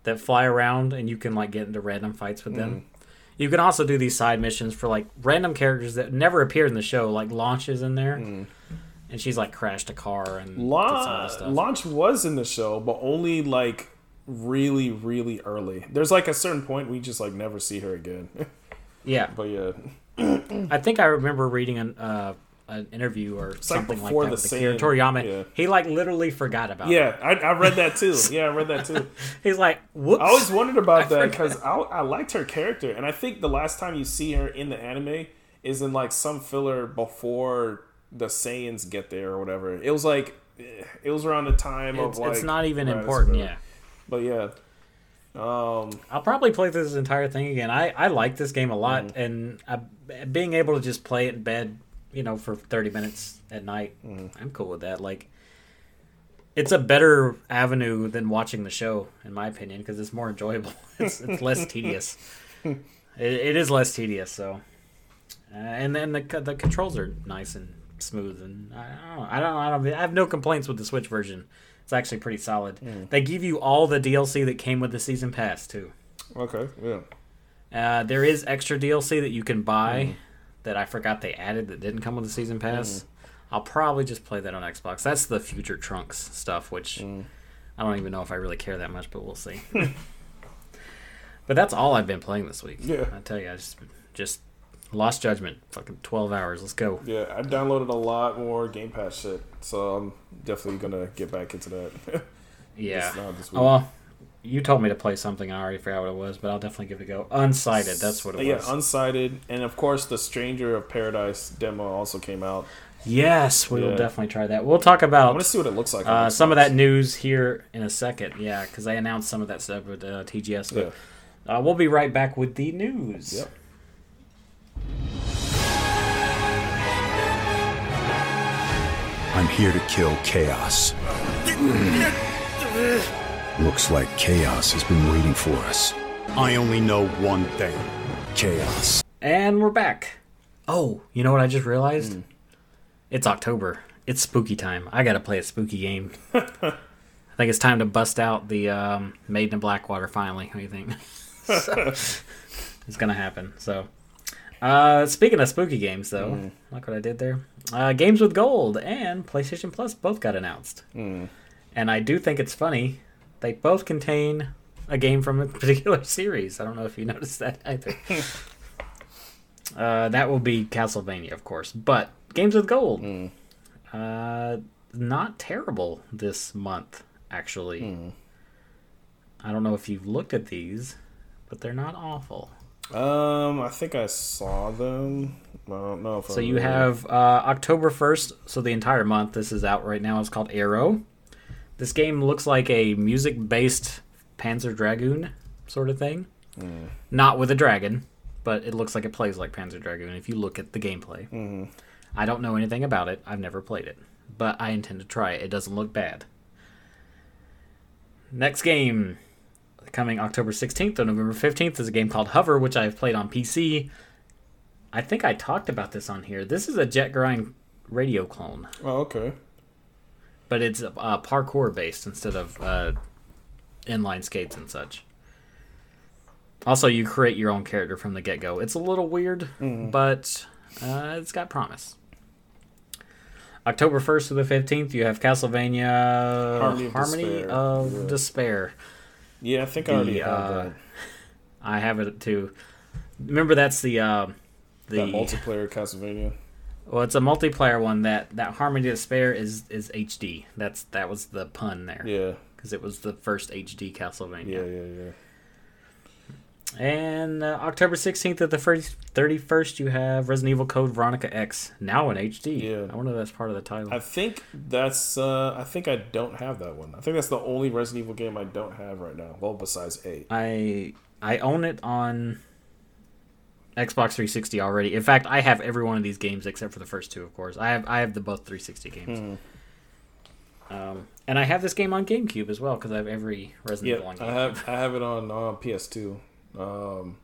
that fly around, and you can like get into random fights with Mm. them. You can also do these side missions for like random characters that never appeared in the show, like launches in there, and she's like crashed a car and did some other La- stuff. Launch was in the show, but only like really, really early. There's like a certain point we just like never see her again. [laughs] yeah, but yeah, I think I remember reading an uh, an interview or like something like before that the with Akira Toriyama. yeah. He like literally forgot about it. yeah, I, I read that too. [laughs] Yeah, I read that too. He's like, whoops. I always wondered about [laughs] that because I, I liked her character, and I think the last time you see her in the anime is in like some filler before the Saiyans get there or whatever. It was like eh, it was around the time it's, of like it's not even important. Yeah. but yeah. Um, I'll probably play this entire thing again. I, I like this game a lot, Mm-hmm. and I, being able to just play it in bed, you know, for thirty minutes at night, Mm-hmm. I'm cool with that. Like, it's a better avenue than watching the show, in my opinion, because it's more enjoyable. [laughs] It's it's less [laughs] tedious. It, it is less tedious, so. Uh, and then the the controls are nice and smooth, and I don't know. I don't. I don't. I have no complaints with the Switch version. It's actually pretty solid. Mm. They give you all the DLC that came with the season pass too. okay, yeah. Uh, there is extra DLC that you can buy that I forgot they added that didn't come with the season pass. I'll probably just play that on Xbox. That's the future Trunks stuff, which I don't even know if I really care that much, but we'll see. [laughs] but that's all I've been playing this week. Yeah. I tell you, I just just lost judgment. Fucking twelve hours. Let's go. Yeah, I've downloaded a lot more Game Pass shit, so I'm definitely gonna get back into that. [laughs] Yeah. This- Oh, well, you told me to play something. I already forgot what it was, but I'll definitely give it a go. Unsighted. That's what it yeah, was. Yeah, Unsighted, and of course the Stranger of Paradise demo also came out. yes, we will definitely try that. We'll talk about. I want to see what it looks like. Uh, some of that news here in a second, yeah, because they announced some of that stuff with uh, TGS. Yeah. Uh, we'll be right back with the news. Yep. I'm here to kill chaos. Looks like chaos has been waiting for us. I only know one thing chaos. And we're back. Oh, you know what I just realized? Hmm. It's October. It's spooky time. I gotta play a spooky game. [laughs] I think it's time to bust out the um, Maiden in Blackwater finally. What do you think? So, [laughs] [laughs] it's gonna happen. So, uh, speaking of spooky games, though, Hmm. like what I did there, uh, Games with Gold and PlayStation Plus both got announced, Hmm. and I do think it's funny. They both contain a game from a [laughs] particular series. I don't know if you [laughs] noticed that either. [laughs] Uh, that will be Castlevania, of course. But Games with Gold, uh, not terrible this month, actually. I don't know if you've looked at these, but they're not awful. Um, I think I saw them. I don't know if So you have uh, October 1st, so the entire month. This is out right now. It's called Aaero. This game looks like a music based Panzer Dragoon sort of thing. Not with a dragon, but it looks like it plays like Panzer Dragoon if you look at the gameplay. I don't know anything about it. I've never played it, but I intend to try it. It doesn't look bad. Next game coming October 16th to November 15th is a game called Hover, which I've played on PC. I think I talked about this on here. This is a Jet Grind radio clone, Oh, okay. but it's uh, parkour based instead of uh, inline skates and such. Also, you create your own character from the get go. It's a little weird, but uh, it's got promise. October 1st to the 15th, you have Castlevania Harmony Harmony, of of, Despair. Despair. Yeah, I think I already The, have uh, that. I have it too. Remember, that's the uh, the That multiplayer Castlevania. well, it's a multiplayer one. That that Harmony of Despair is is HD. That's that was the pun there Yeah, because it was the first HD Castlevania. yeah, yeah, yeah. And uh, October 16th to the first 31st, you have Resident Evil Code Veronica X, now in HD. Yeah. I wonder if that's part of the title. I think that's. Uh, I think I don't have that one. I think that's the only Resident Evil game I don't have right now. Well, besides eight. I I own it on Xbox 360 already. In fact, I have every one of these games except for the first two, of course. I have I have the both 360 games. Um, and I have this game on GameCube as well because I have every Resident Evil Yeah, on I GameCube. have. I have it on uh, PS2, um,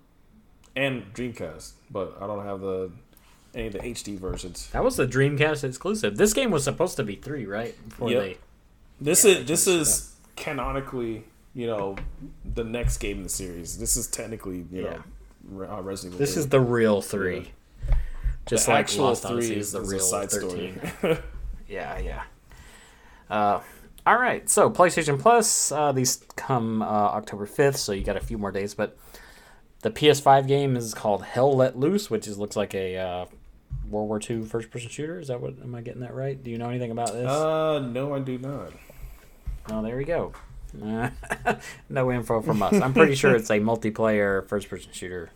and Dreamcast, but I don't have the any of the HD versions. That was the Dreamcast exclusive. This game was supposed to be three, right? Before Yep. they This Yeah, is this is canonically, you know, the next game in the series. This is technically, you Yeah. know, uh, Resident Evil. This 3. is the real three. Just The like actual Lost three is the is real side 13. story. [laughs] Yeah, yeah. Uh, all right, so PlayStation Plus, uh, these come uh, October 5th, so you got a few more days. But the PS5 game is called Hell Let Loose, which is, looks like a uh, World War II first person shooter. Is that what? Am I getting that right? Do you know anything about this? uh, no, I do not. oh, there we go. Uh, [laughs] no info from us. I'm pretty sure it's a [laughs] multiplayer first person shooter.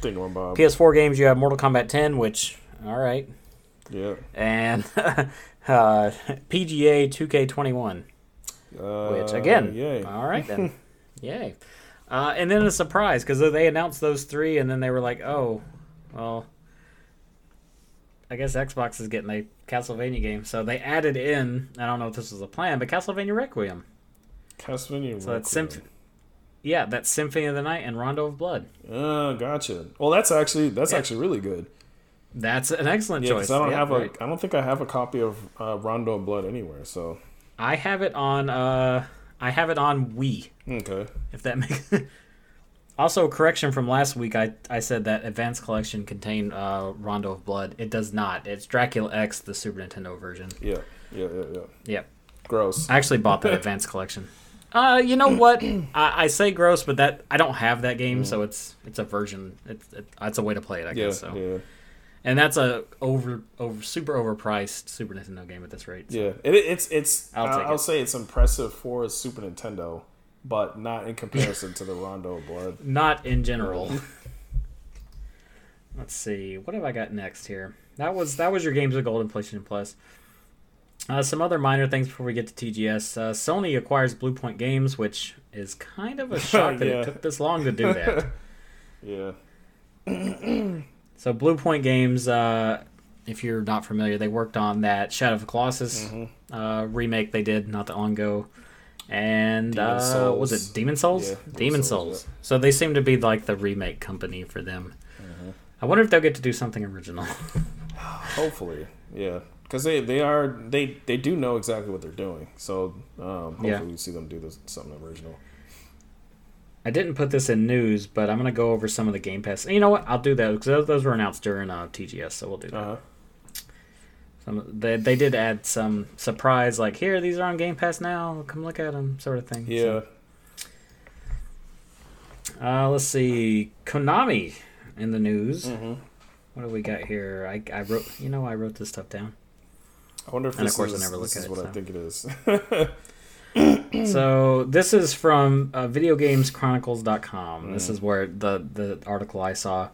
Think one, Bob. PS4 games, you have Mortal Kombat 10, which, all right. yeah. And [laughs] uh, PGA 2K21. Uh, Which again, yay. all right then, yay. Uh, and then a surprise because they announced those three, and then they were like, "Oh, well, I guess Xbox is getting a Castlevania game." So they added in. I don't know if this was a plan, but Castlevania Requiem. Castlevania. So that's Requiem. Symph- Yeah, that's Symphony of the Night and Rondo of Blood. Uh, gotcha. Well, that's actually that's Yeah. actually really good. That's an excellent Yeah, choice. I don't Yeah, have right. a I don't think I have a copy of uh, Rondo of Blood anywhere. So I have it on. Uh, I have it on Wii. okay. if that [laughs] makes also correction from last week I, I said that advanced collection contained uh, rondo of blood it does not it's dracula x the super nintendo version Yeah, yeah, yeah, yeah. yep Gross. i actually bought the [laughs] advanced collection uh you know what [clears throat] I, I say gross but that i don't have that game so it's it's a version it's it, it's a way to play it i Mm. yeah, guess so yeah, and that's a over over super overpriced super nintendo game at this rate so. yeah. It, it's it's. I'll I'll, I'll it. say it's impressive for a Super Nintendo, but not in comparison to the Rondo of Blood. [laughs] Not in general. [laughs] Let's see. What have I got next here? That was that was your games of gold and PlayStation Plus. Uh, some other minor things before we get to TGS. Uh, Sony acquires Bluepoint Games, which is kind of a [laughs] shock that Yeah. it took this long to do that. Yeah, [clears throat] so Bluepoint Games, uh, if you're not familiar, they worked on that Shadow of the Colossus Mm-hmm. uh, remake they did not that long ago. And uh, was it Demon's Souls? Yeah, Demon, Demon's Souls. Souls, So they seem to be like the remake company for them. Mm-hmm. I wonder if they'll get to do something original. [sighs] hopefully, yeah, because they they are they they do know exactly what they're doing. So um, hopefully Yeah. we see them do this something original. I didn't put this in news, but I'm gonna go over some of the Game Pass. You know what? I'll do that because those, those were announced during uh, TGS, so we'll do that. Uh huh. Some, they, they did add some surprise, like here, these are on Game Pass now. Come look at them, sort of thing. Yeah. So, uh, let's see, Konami in the news. Mm-hmm. What do we got here? I, I wrote, you know, I wrote this stuff down. I wonder if And of this course I is, never look at is it, what I think it is. [laughs] [clears throat] So this is from uh, VideoGamesChronicles.com. This Mm. is where the the article I saw.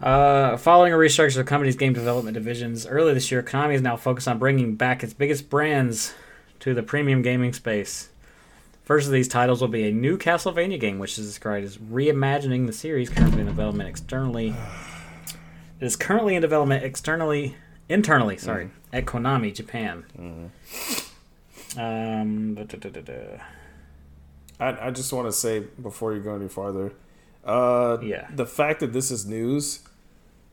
Uh, following a restructure of the company's game development divisions earlier this year, Konami is now focused on bringing back its biggest brands to the premium gaming space. First of these titles will be a new Castlevania game, which is described as reimagining the series currently in development externally. [sighs] It is currently in development externally, internally, sorry, at Konami Japan. Um, da, da, da. I, I just want to say before you go any farther, uh, Yeah. the fact that this is news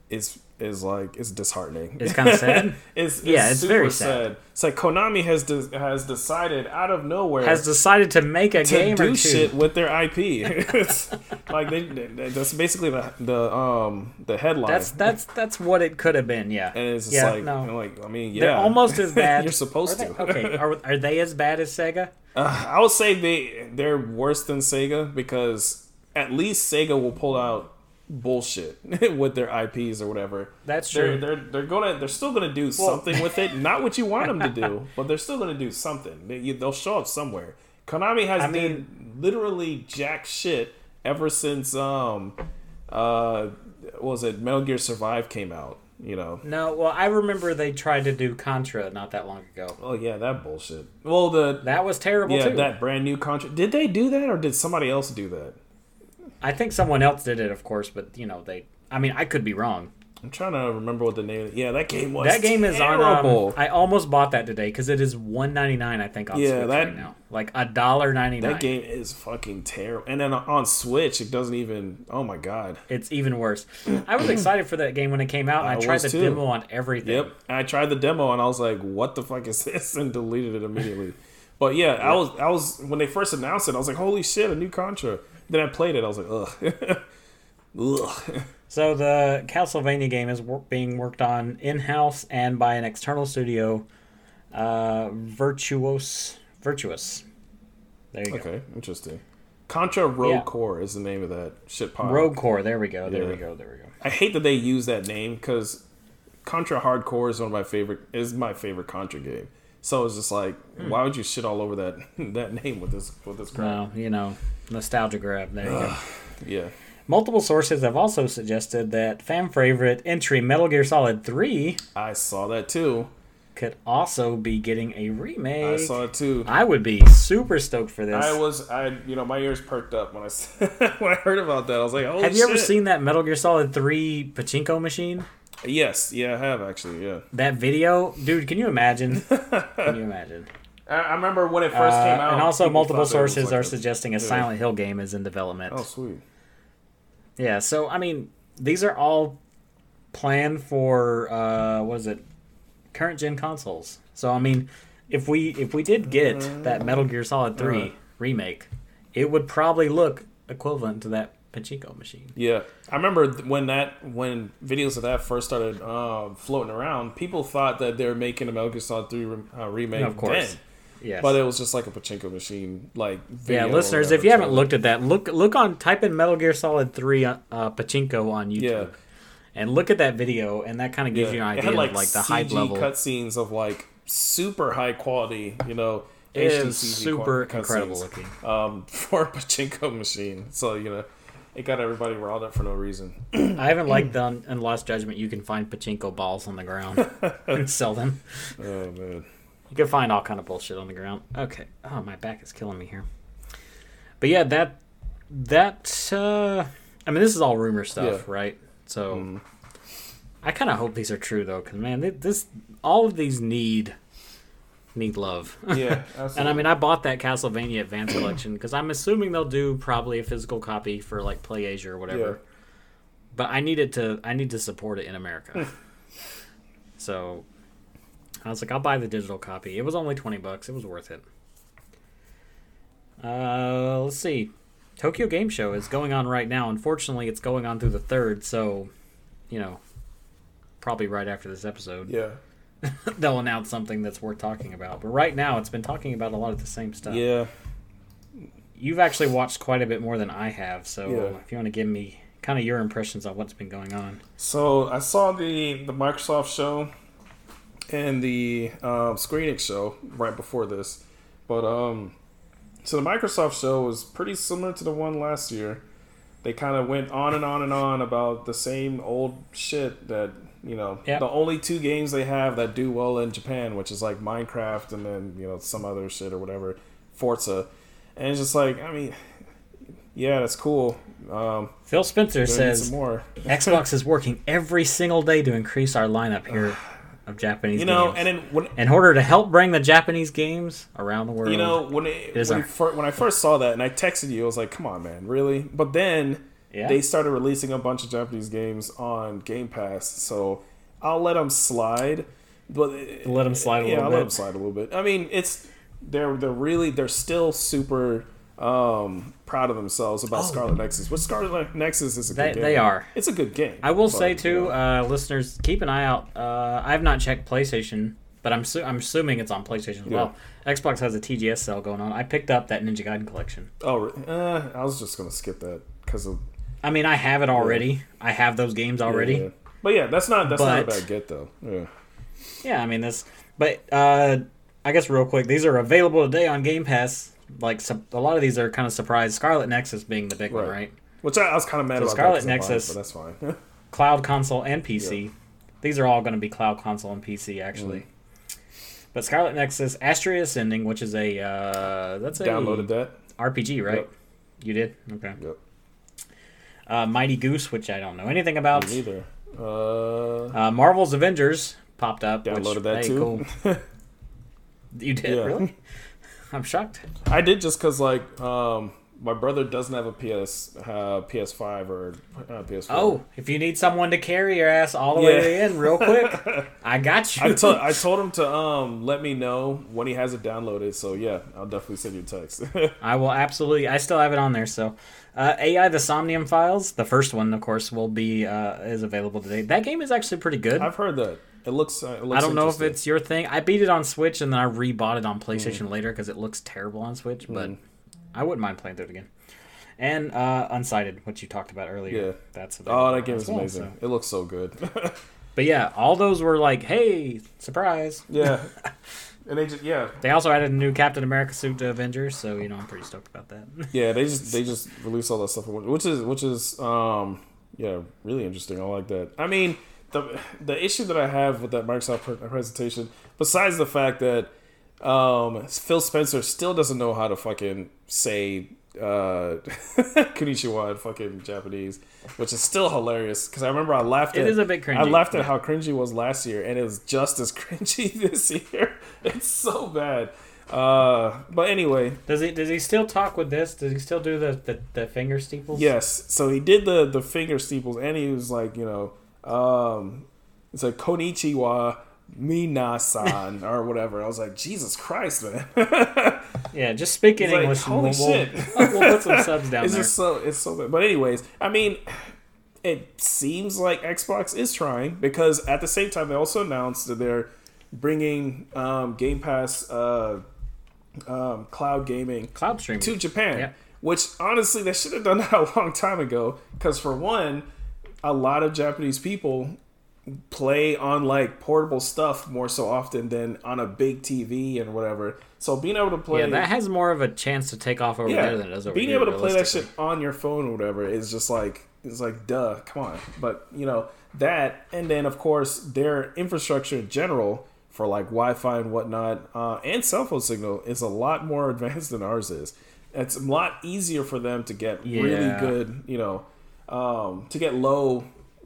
is is like it's disheartening. It's kinda sad? [laughs] it's, it's Yeah, it's super very sad. It's like Konami has de- has decided out of nowhere Has decided to make a to game do shit [laughs] with their IP. [laughs] It's like they, that's basically the the um the headline. That's that's that's what it could have been. Yeah. and it's just yeah, like no. like I mean yeah They're almost as bad. You're supposed they- to. okay, are, are they as bad as Sega? Uh, I would say they they're worse than Sega because at least Sega will pull out bullshit [laughs] with their IPs or whatever. That's they're, true. They're they're gonna they're still gonna do something with it. Not what you want them to do, [laughs] but they're still gonna do something. They, they'll show up somewhere. Konami has I been literally jack shit ever since um uh what was it Metal Gear Survive came out. You know. No, well, I remember they tried to do Contra not that long ago. Oh yeah, that bullshit. Well, the That was terrible yeah too. that brand new contract. Did they do that or did somebody else do that? I think someone else did it, of course, but you know they. I mean, I could be wrong. I'm trying to remember what the name. Yeah, that game was. That game is on. terrible. Um, I almost bought that today because it is one ninety nine. I think on Yeah, Switch that- right now, like a dollar ninety nine. that game is fucking terrible. And then on Switch, it doesn't even. Oh my god. It's even worse. I was excited for that game when it came out, and I, I tried the too. demo on everything. Yep. I tried the demo and I was like, "What the fuck is [laughs] this?" and deleted it immediately. But yeah, I was. I was when they first announced it. I was like, "Holy shit, a new Contra!" Then I played it. I was like, "Ugh." [laughs] Ugh. So the Castlevania game is wor- being worked on in house and by an external studio, uh, Virtuos. Virtuous. There you go. Okay, interesting. Contra Rogue Yeah. Core is the name of that shit pod. Rogue Corps. There we go. There we go. There we go. I hate that they use that name because Contra Hard Corps is one of my favorite is my favorite Contra game. So it's just like, why would you shit all over that [laughs] that name with this with this crap? No, you know, nostalgia grab. There you go. Yeah, Multiple sources have also suggested that fan favorite entry Metal Gear Solid 3 I saw that too. could also be getting a remake. I saw it too. I would be super stoked for this. I was I you know my ears perked up when I [laughs] when I heard about that. I was like, oh have you ever seen that Metal Gear Solid 3 pachinko machine? Yes, yeah, I have actually. Yeah, That video, dude, can you imagine? can you [laughs] imagine? I, I remember when it first Uh, came out. and also, multiple thought that it was sources like are a- suggesting a yeah. Silent Hill game is in development. Oh sweet. Yeah, so I mean, these are all planned for uh, what is it? Current gen consoles. So I mean, if we if we did get that Metal Gear Solid 3 Uh. remake, it would probably look equivalent to that pachinko machine. Yeah, I remember when that when videos of that first started uh, floating around, people thought that they were making a Metal Gear Solid Three re- uh, remake. Of course. then. Yes. but it was just like a pachinko machine, like yeah, listeners, if you haven't looked at that, look look on type in Metal Gear Solid 3 uh, pachinko on YouTube. yeah, And look at that video, and that kind of gives yeah. you an idea had like, of like the CG hype level. cutscenes of like super high quality, you know, It HD is super incredible looking. um, [laughs] for a pachinko machine. So you know, it got everybody riled up for no reason. I haven't liked the un- in Lost Judgment. You can find pachinko balls on the ground [laughs] and sell them. oh man, You can find all kind of bullshit on the ground. Okay. Oh, my back is killing me here. But yeah, that that uh I mean, this is all rumor stuff, Yeah. right? So I kind of hope these are true though, because man, th- this all of these need need love. yeah, [laughs] and I mean, I bought that Castlevania Advance Collection because I'm assuming they'll do probably a physical copy for like Play Asia or whatever. Yeah. But I needed to I need to support it in America. [laughs] so I was like, I'll buy the digital copy. It was only twenty bucks. It was worth it. Uh, let's see. Tokyo Game Show is going on right now. Unfortunately, it's going on through the third, so you know, probably right after this episode yeah, [laughs] they'll announce something that's worth talking about. But right now, it's been talking about a lot of the same stuff. yeah. You've actually watched quite a bit more than I have, so Yeah. if you want to give me kind of your impressions on what's been going on. So I saw the the Microsoft show and the um, Squeenix show right before this, but um, so the Microsoft show was pretty similar to the one last year. They kind of went on and on and on about the same old shit that you know. Yep. The only two games they have that do well in Japan, which is like Minecraft and then you know some other shit or whatever, Forza, and it's just like I mean, yeah, that's cool. Um, Phil Spencer says more. [laughs] Xbox is working every single day to increase our lineup here of Japanese You know, games. and then when in order to help bring the Japanese games around the world. You know, when it, is when, fir- when I first saw that and I texted you, I was like, "Come on, man, really?" But then Yeah. they started releasing a bunch of Japanese games on Game Pass, so I'll let them slide. But Let 'em slide a yeah, little I'll bit. let them slide a little bit. I mean, it's they're they're really they're still super um, proud of themselves about Scarlet Nexus. Which Scarlet Nexus is a good Oh. They- game. they are. It's a good game. I will but, say too, know, uh, listeners, keep an eye out. Uh, I have not checked PlayStation, but I'm su- I'm assuming it's on PlayStation as well. Xbox has a TGS sale going on. I picked up that Ninja Gaiden collection. oh, uh, I was just gonna skip that because of I mean, I have it already. I have those games already. Yeah. But yeah, that's not that's not a bad get though. Yeah. Yeah, I mean this, but uh, I guess real quick, these are available today on Game Pass. Like su- a lot of these are kind of surprised. Scarlet Nexus being the big one, Right. right? Which I, I was kind of mad So about. Scarlet that 'cause I bought Nexus- but that's fine. [laughs] Cloud console and PC. These are all going to be cloud console and PC actually. Mm. But Scarlet Nexus, Astria Ascending, which is a uh, that's a Downloaded that. RPG, right? Yep. You did okay. Yep. Uh, Mighty Goose, which I don't know anything about. Me neither. Uh, Uh, Marvel's Avengers popped up. downloaded which, that hey, too. Cool. [laughs] You did Yeah. really? I'm shocked. I did just because like um, my brother doesn't have a PS uh, PS5 or uh, PS4. Oh, if you need someone to carry your ass all the way to the end, real quick, [laughs] I got you. I told I [laughs] told him to um let me know when he has it downloaded. So yeah, I'll definitely send you a text. I will absolutely. I still have it on there. So, uh, AI the Somnium Files, the first one, of course, will be uh, is available today. That game is actually pretty good. I've heard that. It looks. Uh, it looks I don't know if it's your thing. I beat it on Switch and then I rebought it on PlayStation Mm. later because it looks terrible on Switch. But I wouldn't mind playing through it again. And uh, Unsighted, which you talked about earlier. Yeah. that's Oh, that game is well, amazing. so- It looks so good. [laughs] But yeah, all those were like, hey, surprise. yeah, [laughs] and they just yeah They also added a new Captain America suit to Avengers, so you know I'm pretty stoked about that. [laughs] yeah they just they just release all that stuff, which is which is um yeah really interesting. I like that. I mean the the issue that I have with that Microsoft presentation, besides the fact that um Phil Spencer still doesn't know how to fucking say uh [laughs] konnichiwa in fucking Japanese, which is still hilarious because I remember I laughed. It at, is a bit cringy, I laughed at how cringy was last year, and it was just as [laughs] cringy this year. It's so bad. Uh, but anyway, Does he does he still talk with this? Does he still do the, the, the finger steeples? yes. So he did the the finger steeples, and he was like, you know, um, it's like Konichiwa Minasan or whatever. I was like, Jesus Christ, man. [laughs] Yeah, just speak in It's English. holy we'll, shit. We'll, [laughs] we'll put some subs down it's there. just so it's so bad. But anyways, I mean, it seems like Xbox is trying because at the same time they also announced that they're bringing um, Game Pass uh, um, cloud gaming Cloud streaming. to Japan. Yeah. Which honestly, they should have done that [laughs] a long time ago. Because for one, a lot of Japanese people play on like portable stuff more so often than on a big TV and whatever. So being able to play yeah, that has more of a chance to take off over there than it does over being here. able to play that shit on your phone or whatever is just like it's like duh, come on. But you know that, and then of course their infrastructure in general for like Wi-Fi and whatnot, uh, and cell phone signal is a lot more [laughs] advanced than ours is. It's a lot easier for them to get really good, you know, um, to get low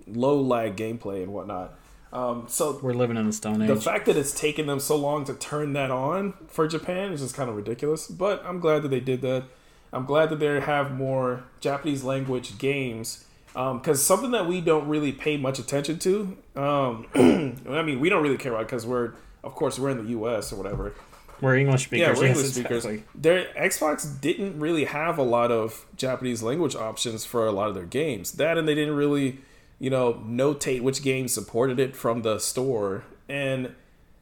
low lag gameplay and whatnot. Um, so We're living in the Stone Age. the fact that it's taken them so long to turn that on for Japan is just kind of ridiculous. But I'm glad that they did that. I'm glad that they have more Japanese language games because something that we don't really pay much attention to. Um, [clears throat] I mean, we don't really care about because we're, of course, we're in the U.S. or whatever. we're English speakers. Yeah, we're yes, English speakers. exactly. Their Xbox didn't really have a lot of Japanese language options for a lot of their games. That and they didn't really, you know, notate which games supported it from the store, and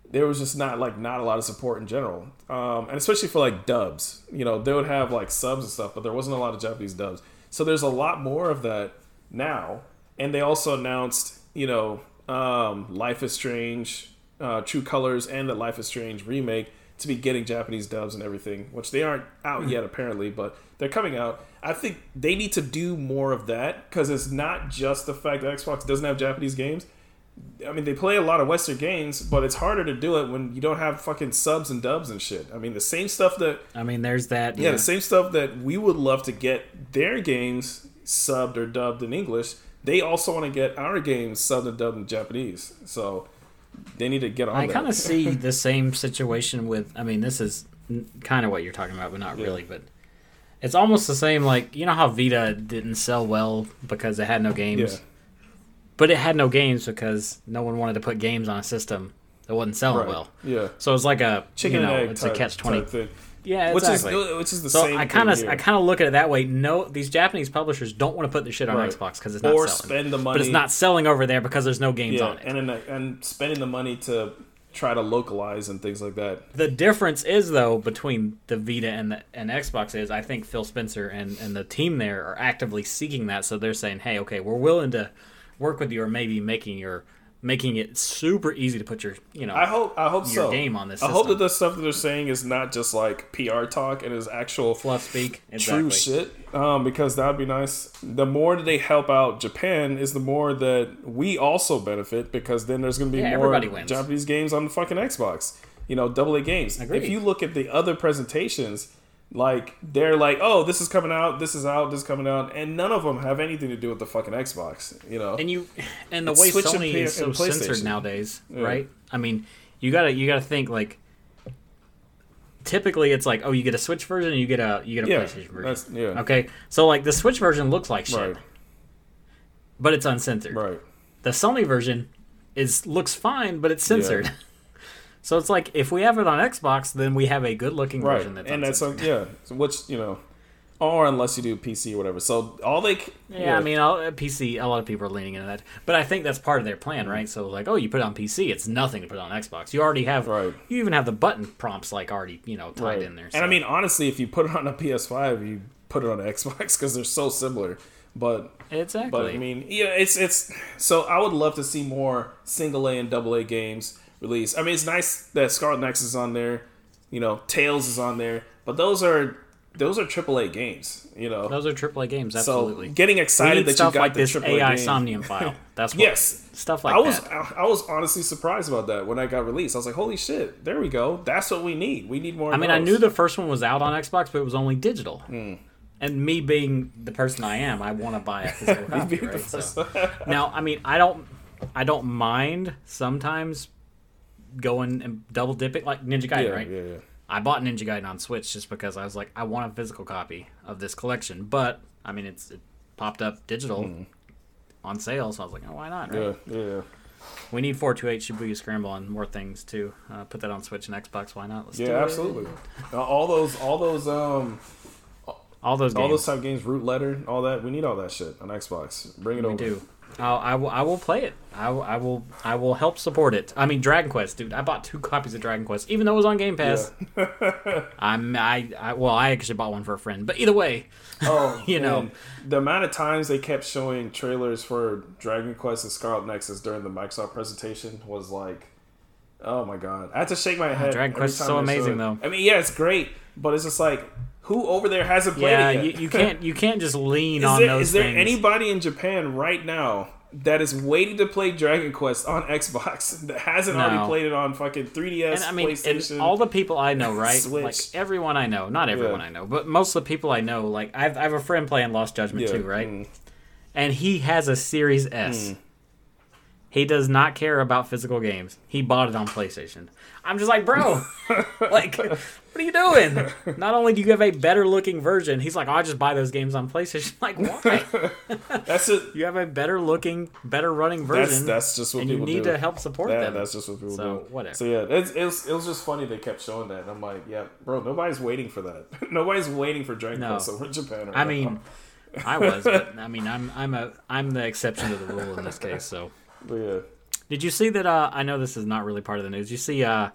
there was just not like not a lot of support in general. Um, and especially for like dubs, you know, they would have like subs and stuff, but there wasn't a lot of Japanese dubs. So there's a lot more of that now. And they also announced, you know, um, Life is Strange, uh, True Colors, and the Life is Strange remake to be getting Japanese dubs and everything, which they aren't out hmm. yet apparently, but they're coming out. I think they need to do more of that because it's not just the fact that Xbox doesn't have Japanese games. I mean, they play a lot of Western games, but it's harder to do it when you don't have fucking subs and dubs and shit. I mean, the same stuff that I mean, there's that. yeah, the same stuff that we would love to get their games subbed or dubbed in English. They also want to get our games subbed and dubbed in Japanese. So they need to get on I kind of [laughs] see the same situation with. I mean, this is kind of what you're talking about, but not really. But It's almost the same. Like you know how Vita didn't sell well because it had no games, Yeah. but it had no games because no one wanted to put games on a system that wasn't selling Right. well. Yeah. So it's like a Chicken you know, it's type, a catch twenty. Type thing. Yeah, Which exactly. is which is the so same. I kind of I kind of look at it that way. No, these Japanese publishers don't want to put the shit on Right. Xbox because it's not Or selling. spend the money, but it's not selling over there because there's no games yeah, on it. and then, and spending the money to try to localize and things like that. The difference is though between the Vita and the and Xbox is I think Phil Spencer and and the team there are actively seeking that. So they're saying, hey, okay, we're willing to work with you, or maybe making your making it super easy to put your you know. I hope I hope Your so. game on this I hope that the stuff that they're saying is not just like PR talk and is actual fluff speak exactly. true shit. Um, because that would be nice. The more that they help out Japan is the more that we also benefit because then there's going to be Yeah, more. Japanese games on the fucking Xbox. You know, double A games. Agreed. If you look at the other presentations, like they're like, oh, this is coming out, this is out, this is coming out, and none of them have anything to do with the fucking Xbox. You know, and you [laughs] and the It's way Sony P- is so censored nowadays, right? I mean, you gotta you gotta think like. Typically, it's like, oh, you get a Switch version, and you get a you get a Yeah, PlayStation version. yeah. Okay, so like the Switch version looks like shit, right, but it's uncensored. right. The Sony version is looks fine, but it's censored. [laughs] so it's like if we have it on Xbox, then we have a good looking right version that's and that's like yeah so which you know or unless you do pc or whatever so all they c- Yeah, I mean, all, uh, PC. A lot of people are leaning into that, but I think that's part of their plan, right? So, like, oh, you put it on PC, it's nothing to put it on Xbox. You already have, Right. You even have the button prompts like already, you know, tied right. in there. and i mean honestly if you put it on a ps5 you put it on an [laughs] xbox because they're so similar but exactly. but i mean yeah it's it's so i would love to see more single a and double a games released i mean it's nice that scarlet nexus is on there you know Tales is on there but those are those are AAA games you know those are AAA games, so absolutely. getting excited that you got like the this triple AI game. Somnium file. [laughs] That's what, Yes. stuff like I was that. I was honestly surprised about that when I got released. I was like, "Holy shit! There we go. That's what we need. We need more." I mean, I knew the first one was out on Xbox, but it was only digital. Hmm. And me being the person I am, I want [laughs] to buy a physical copy, right? So. now, I mean, I don't, I don't mind sometimes going and double dipping like Ninja Gaiden, yeah, right? yeah, yeah. I bought Ninja Gaiden on Switch just because I was like, I want a physical copy of this collection. But I mean, it's it popped up digital on sale, so I was like, oh, why not? Right? Yeah, yeah. We need 428 Shibuya Scramble and more things too. Uh, put that on Switch and Xbox. Why not? Let's Yeah, absolutely. Uh, all those, all those, um, All those games. all those type games, root letter, all that. We need all that shit on Xbox. Bring it we over. do. I'll, I will. I will play it. I, will- I will. I will help support it. I mean, Dragon Quest, dude. I bought two copies of Dragon Quest, even though it was on Game Pass. [laughs] I'm. I, I. Well, I actually bought one for a friend. But either way, Oh, [laughs] You know. the amount of times they kept showing trailers for Dragon Quest and Scarlet Nexus during the Microsoft presentation was like, oh my god! I had to shake my oh, head. Dragon Quest is so amazing, though. I mean, yeah, it's great, but it's just like, who over there hasn't played yeah, it you, yet? you can't. You can't just lean on there, those is there things. anybody in Japan right now that is waiting to play Dragon Quest on Xbox [laughs] that hasn't already played it on fucking 3DS, and I mean, PlayStation? all the people I know, [laughs] right? Switch. Like everyone I know, not everyone Yeah. I know, but most of the people I know, like I've, I have a friend playing Lost Judgment Yeah, too, right? mm. And he has a Series S. He does not care about physical games. He bought it on PlayStation. I'm just like, bro, [laughs] like, what are you doing? [laughs] Not only do you have a better looking version, he's like, oh, I just buy those games on PlayStation. [laughs] Like, why? [laughs] that's it. you have a better looking, better running version. that's just what and you need do. to help support Yeah, them. that's just what people So, do. whatever. So yeah, it's, it was it was just funny they kept showing that. And I'm like, yeah, bro, nobody's waiting for that. nobody's waiting for Dragon No. Quest over in Japan. Right I now. mean, I was, but I mean, I'm I'm a I'm the exception to the rule in this case. So, but yeah, did you see that? Uh, I know this is not really part of the news. You see, uh,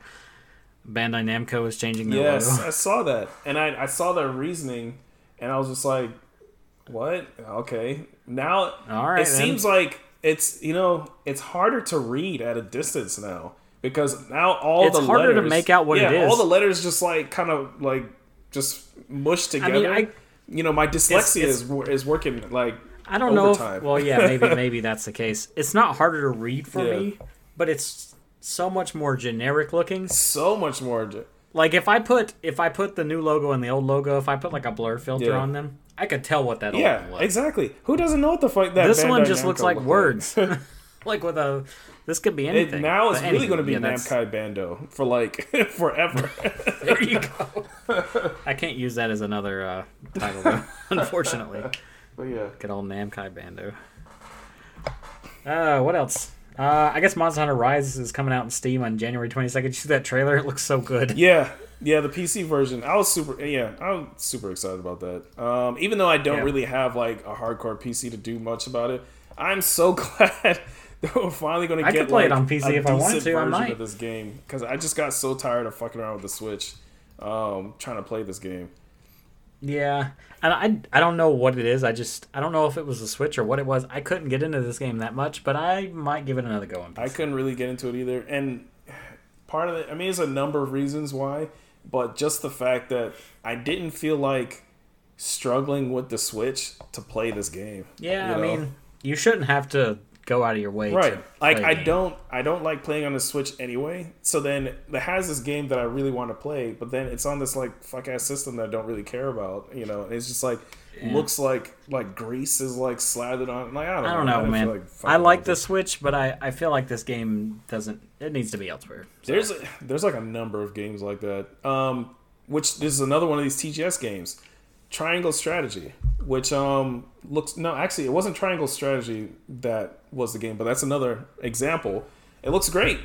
Bandai Namco is changing their yes, logo. I saw that, and I I saw their reasoning, and I was just like, what? Okay, now All right, it then. seems like it's you know it's harder to read at a distance now because now all It's the harder to letters, make out what yeah, it is. all the letters just like kind of like just mushed together. I- you know, my dyslexia it's- is is working like I don't know. If, overtime. well, yeah, maybe [laughs] maybe that's the case. It's not harder to read for Yeah. me, but it's so much more generic looking. so much more. j- Like if I put if I put the new logo and the old logo, if I put like a blur filter Yeah. on them, I could tell what that old Yeah, one was. exactly. Who doesn't know what the fuck that? This one Bandai just looks like looked words. [laughs] [laughs] like with a this could be It, anything. now it's But really going to be yeah, Namkai Bando for like [laughs] forever. There you go. I can't use that as another uh, title, though, unfortunately. but yeah, Good old Namkai Bando. Uh, what else? Uh, I guess Monster Hunter Rise is coming out in Steam on January 22nd. You see that trailer? It looks so good. yeah, yeah. The PC version, I was super. Yeah, I was super excited about that. Um, even though I don't Yeah. really have like a hardcore PC to do much about it, I'm so [laughs] glad that we're finally going to I get could play it on PC if I wanted to, I might. of this game because I just got so tired of fucking around with the Switch, um, trying to play this game. Yeah, and I I don't know what it is. I just I don't know if it was a Switch or what it was. I couldn't get into this game that much, but I might give it another go I couldn't really get into it either. And part of it, I mean, there's a number of reasons why, but just the fact that I didn't feel like struggling with the Switch to play this game. yeah, you I mean, you shouldn't have to go out of your way. right. Like I don't, I don't like playing on the Switch anyway. So then it has this game that I really want to play, but then it's on this like fuck ass system that I don't really care about. You know, and it's just like looks like like grease is like slathered on. Like I don't, I don't know, I feel man. like I like the it. Switch, but I, I feel like this game doesn't. It needs to be elsewhere. So, There's a, there's like a number of games like that. Um, which this is another one of these TGS games, Triangle Strategy, which um looks no actually it wasn't Triangle Strategy that was the game, but that's another example. It looks great.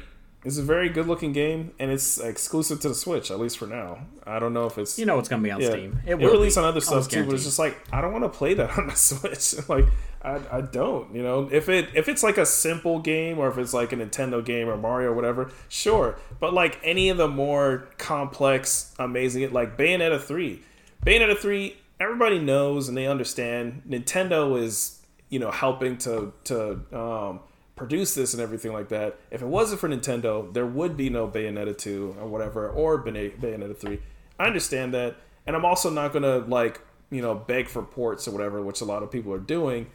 It's a very good looking game, and it's exclusive to the Switch at least for now. I don't know if it's you know it's gonna be on yeah. Steam. It, will released be. on other stuff too, but it's just like I don't want to play that [laughs] on the Switch. [laughs] like I, I don't, you know. If it if it's like a simple game or if it's like a Nintendo game or Mario or whatever, sure. But like any of the more complex, amazing, like Bayonetta three, Bayonetta three, everybody knows and they understand. Nintendo is you know helping to to um, produce this and everything like that. If it wasn't for Nintendo, there would be no Bayonetta 2 or whatever, or Bayonetta 3. I understand that. And I'm also not going to, like, you know, beg for ports or whatever, which a lot of people are doing.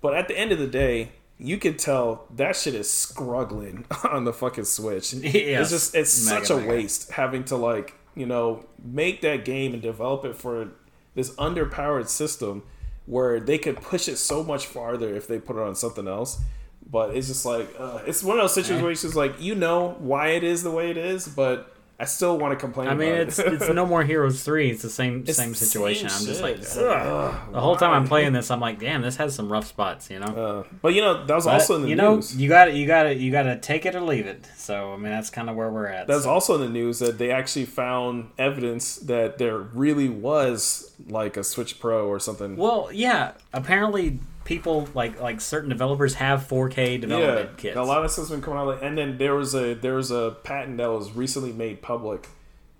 But at the end of the day, you can tell that shit is struggling [laughs] on the fucking Switch. [laughs] Yes. It's just, it's Mega, such a mega. waste having to, like, you know, make that game and develop it for this underpowered system where they could push it so much farther if they put it on something else. But it's just like uh, it's one of those situations like you know why it is the way it is, but I still want to complain. I mean, about it's it. it's No More Heroes three. It's the same It's same situation. same I'm just like, ugh. ugh, the whole time I'm playing this, I'm like, damn, this has some rough spots. You know. Uh, but you know that was But, also in the you know, news. you got to you got to you got to take it or leave it. So I mean, that's kind of where we're at. That was so. also in the news that they actually found evidence that there really was like a Switch Pro or something. Well, yeah. Apparently, people like like certain developers have 4K development yeah, kits. a lot of stuff's been coming out. And then there was a there was a patent that was recently made public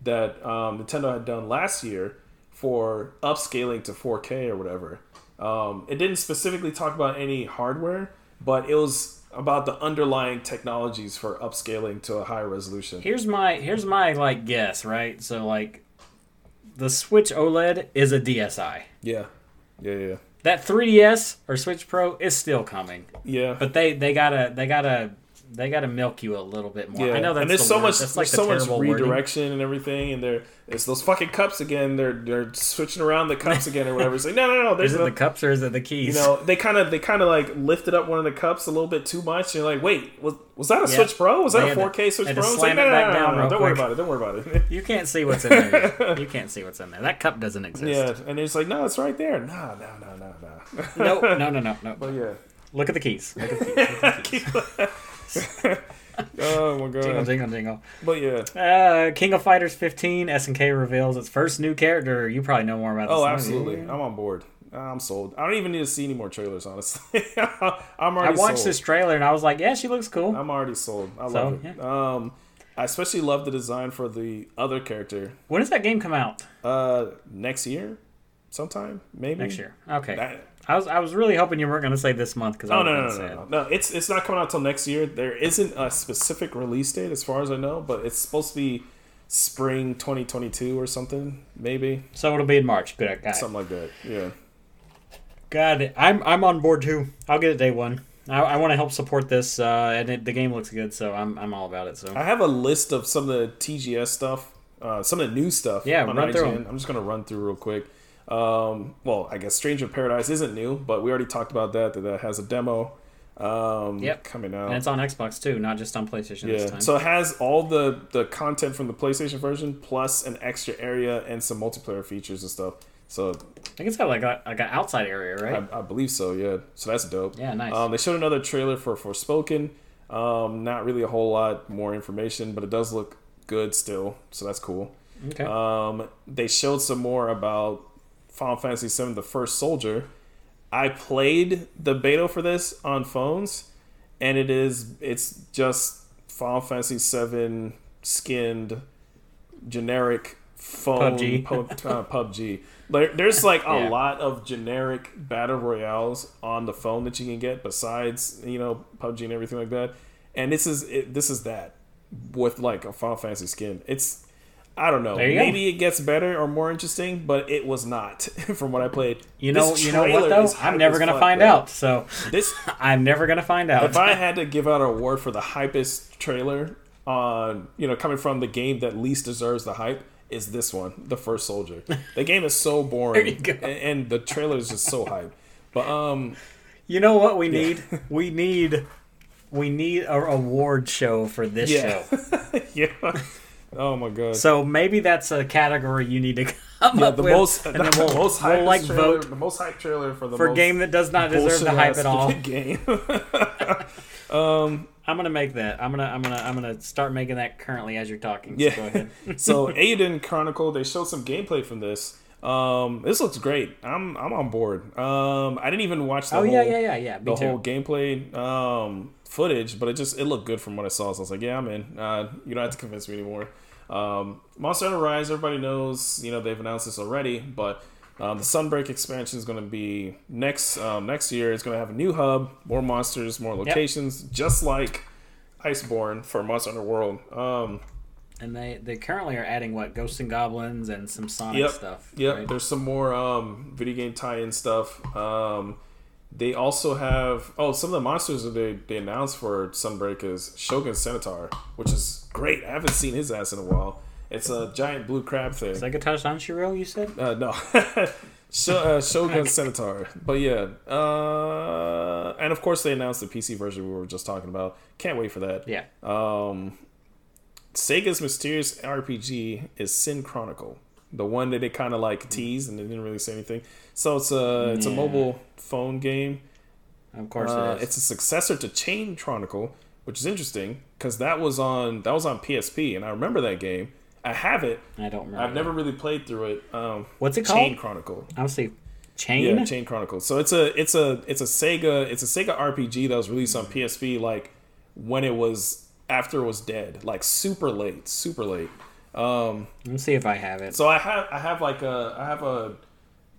that um, Nintendo had done last year for upscaling to 4K or whatever. Um, it didn't specifically talk about any hardware, but it was about the underlying technologies for upscaling to a higher resolution. here's my here's my like guess. Right. So like, the Switch OLED is a DSi. Yeah, yeah, yeah, That 3DS or Switch Pro is still coming. yeah. But they they gotta they gotta they gotta milk you a little bit more. Yeah, I know that's and there's the so word. much, That's there's like the so much terrible wording. redirection and everything, and they're it's those fucking cups again. They're they're switching around the cups [laughs] again or whatever. It's like no, no, no. There's Is it no, the cups or is it the keys? you know they kind of they kind of like lifted up one of the cups a little bit too much. And you're like, wait, was was that a Yeah. Switch Pro? Was They that a 4K Switch to Pro? It's slam like, it no, back no, no, down no, Don't worry about it. Don't worry about it. [laughs] you can't see what's in there. [laughs] you can't see what's in there. That cup doesn't exist. yeah, and it's like, no, it's right there. No, no, no, no, no. No, no, no, no, no. But yeah. Look at the keys. Look at the keys. Look at the keys. [laughs] Oh my jingle, god. jingle, jingle. But yeah. Uh, King of Fighters 15, SNK reveals its first new character. You probably know more about this. Oh, absolutely. I'm on board. I'm sold. I don't even need to see any more trailers, honestly. [laughs] I'm I watched sold. this trailer and I was like, yeah, she looks cool. I'm already sold. I So, love it. Um, I especially love the design for the other character. When does that game come out? Uh, next year, sometime maybe Next year. Okay. That- I was I was really hoping you weren't going to say this month because I Oh was no no no, no no no! It's it's not coming out till next year. There isn't a specific release date as far as I know, but it's supposed to be spring 2022 or something, maybe So it'll be in March. Good, it. something like that. Yeah. Got it. I'm I'm on board too. I'll get it day one. I, I want to help support this, uh, and it, the game looks good, so I'm I'm all about it. So I have a list of some of the TGS stuff, uh, some of the new stuff. Yeah, run through IGN. 'em. I'm just gonna run through real quick. Um, well, I guess Stranger of Paradise isn't new, but we already talked about that. That that has a demo. um, Yep. coming out. And it's on Xbox too, not just on PlayStation this Yeah, time. so it has all the the content from the PlayStation version plus an extra area and some multiplayer features and stuff. So I think it's got like a like an outside area, right? I, I believe so. Yeah, so that's dope. Yeah, nice. Um, they showed another trailer for Forspoken. Um, not really a whole lot more information, but it does look good still, so that's cool. okay. Um, they showed some more about Final Fantasy VII: The First Soldier. I played the beta for this on phones, and it is it's just Final Fantasy VII skinned generic phone PUBG. po- uh, PUBG. There's like a Yeah. lot of generic battle royales on the phone that you can get besides you know PUBG and everything like that. And this is it, this is that with like a Final Fantasy skin. It's I don't know. You go. Maybe it gets better or more interesting, but it was not [laughs] from what I played. you know, you know what though? I'm never gonna fuck, find bro. out. So This [laughs] I'm never gonna find out. if I had to give out an award for the hypest trailer on you know coming from the game that least deserves the hype is this one, The First Soldier. The game is so [laughs] boring, and, and the trailer is just so hype. But um, you know what we need? we need we need a award show for this Yeah. show. yeah. Oh my god. So maybe that's a category you need to [laughs] come yeah, up the with, most, and [laughs] the then we'll, most we'll like trailer, vote the most hype trailer for the for a most game that does not deserve the hype at all. [laughs] game. I'm gonna make that. I'm gonna I'm gonna I'm gonna start making that currently as you're talking. So Yeah. go ahead. so Eiyuden Chronicle, they showed some gameplay from this. Um, this looks great. I'm I'm on board. Um, I didn't even watch the Oh whole, yeah, yeah, yeah, yeah. Me the too. whole gameplay um footage, but it just it looked good from what I saw. So I was like, yeah, I'm in. Uh, you don't have to convince me anymore. Um, Monster Hunter Rise, everybody knows. You know they've announced this already, but um, the Sunbreak expansion is going to be next um, next year. It's going to have a new hub, more monsters, more locations, just like Iceborne for Monster Hunter World. Um, And they they currently are adding what Ghosts and Goblins and some Sonic Yep. stuff. Yep. right? There's some more um, video game tie-in stuff. Um, they also have oh some of the monsters that they, they announced for Sunbreak is Shogun Ceanataur, which is great. I haven't seen his ass in a while. It's a giant blue crab thing. Is that Guitar Sanshiro? You said? Uh, no, [laughs] Sh- uh, Shogun Ceanataur. But yeah, uh, and of course they announced the PC version we were just talking about. Can't wait for that. Yeah. Um, Sega's mysterious RPG is Sin Chronicle, the one that they kind of like teased and they didn't really say anything. So it's a it's a mobile phone game. Of course Uh, it is. it's a successor to Chain Chronicle, which is interesting because that was on that was on PSP, and I remember that game. I have it. I don't remember. I've never really played through it. Um, What's it called? Chain? Chronicle. I'll see. Chain. Yeah, Chain Chronicle. So it's a it's a it's a Sega it's a Sega RPG that was released on PSP like when it was after it was dead, like super late, super late. Um, Let me see if I have it. so I have I have like a I have a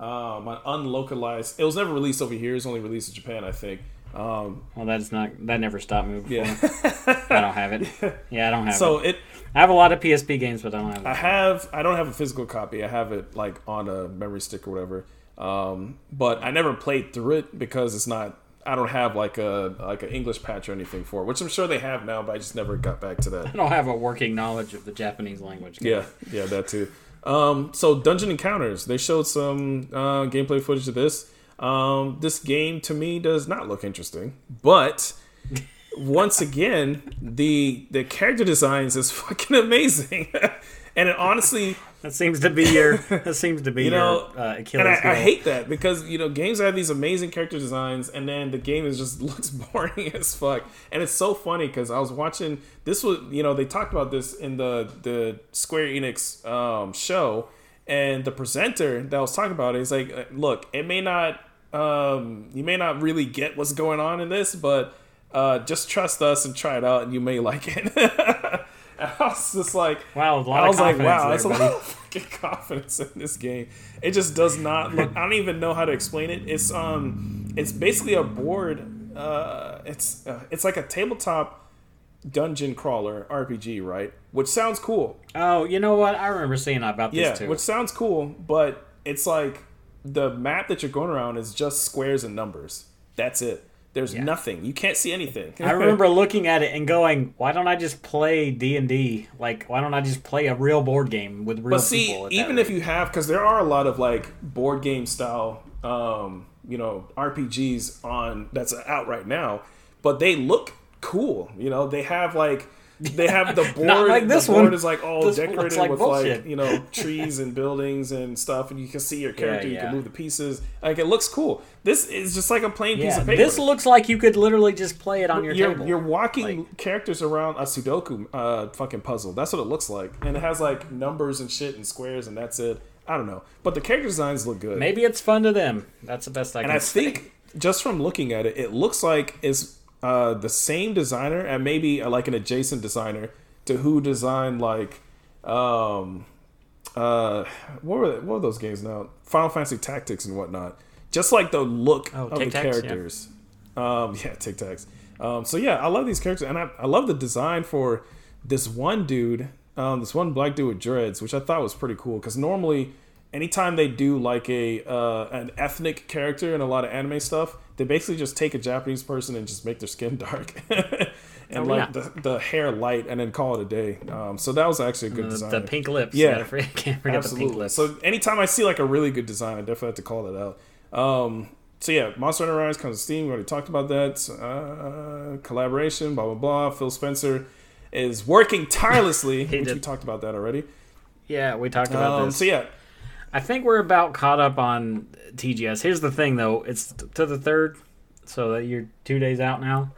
um an unlocalized. It was never released over here. It's only released in Japan, I think. Um, Well, that's not that never stopped me before. yeah. [laughs] I don't have it. [laughs] Yeah, I don't have so it. it I have a lot of PSP games, but I don't have I have I don't have a physical copy. I have it like on a memory stick or whatever. Um, but I never played through it because it's not. I don't have like a like an English patch or anything for it, which I'm sure they have now, but I just never got back to that. I don't have a working knowledge of the Japanese language. Yeah, yeah, that too. Um, so Dungeon Encounters, they showed some uh, gameplay footage of this. Um, this game to me does not look interesting, but once again, the the character designs is [laughs] fucking amazing, [laughs] and it honestly, That seems to be your. [laughs] That seems to be you know, your uh, Achilles and I, I hate that because you know games have these amazing character designs, and then the game is just [laughs] looks boring [laughs] as fuck. And it's so funny because I was watching this was you know they talked about this in the the Square Enix um, show, and the presenter that was talking about it is like, uh, look, it may not um, you may not really get what's going on in this, but uh, just trust us and try it out, and you may like it. [laughs] I was just like, Wow, a lot I of was like, wow, there, that's a lot of fucking confidence in this game. It just does not look. I don't even know how to explain it. It's um, it's basically a board. Uh, it's uh, it's like a tabletop dungeon crawler RPG, right? Which sounds cool. Oh, you know what? I remember seeing about this Yeah, too. which sounds cool, but it's like the map that you're going around is just squares and numbers. That's it. There's nothing. You can't see anything. I remember looking at it and going, "Why don't I just play D and D? Like, why don't I just play a real board game with real But see, people?" even if you have, because there are a lot of like board game style, um, you know, RPGs on that's out right now. but they look cool. You know, they have like they have the [laughs] board. Like this the board one. is like all This decorated like with bullshit. like you know [laughs] trees and buildings and stuff, and you can see your character. You yeah. can move the pieces. Like it looks cool. This is just like a plain piece of paper. this looks like you could literally just play it on your you're, table. you're walking Like- characters around a Sudoku uh, fucking puzzle. That's what it looks like, and it has like numbers and shit and squares, and that's it. I don't know, but the character designs look good. Maybe it's fun to them. That's the best I can and I say. think just from looking at it, it looks like it's uh, the same designer and maybe uh, like an adjacent designer to who designed like um uh what were what were those games now? Final Fantasy Tactics and whatnot. Just like the look Oh, of the Tacs, yeah. characters. Um, yeah, Tic Tacs. Um, so yeah, I love these characters, and I, I love the design for this one dude, um, this one black dude with dreads, which I thought was pretty cool. Because normally, anytime they do like a uh, an ethnic character in a lot of anime stuff, they basically just take a Japanese person and just make their skin [laughs] dark. And Oh, like yeah. the, the hair light, and then call it a day. Um, so that was actually a good design. the pink lips. Yeah. Forget, can't forget the pink lips. So anytime I see like a really good design, I definitely have to call that out. Um, so yeah, Monster Hunter Rise comes to Steam. We already talked about that. Uh, collaboration, blah blah blah. Phil Spencer is working tirelessly, [laughs] which we talked about that already. yeah, we talked about Um, this. so yeah, I think we're about caught up on TGS. Here's the thing, though. It's to the third, so that you're two days out now.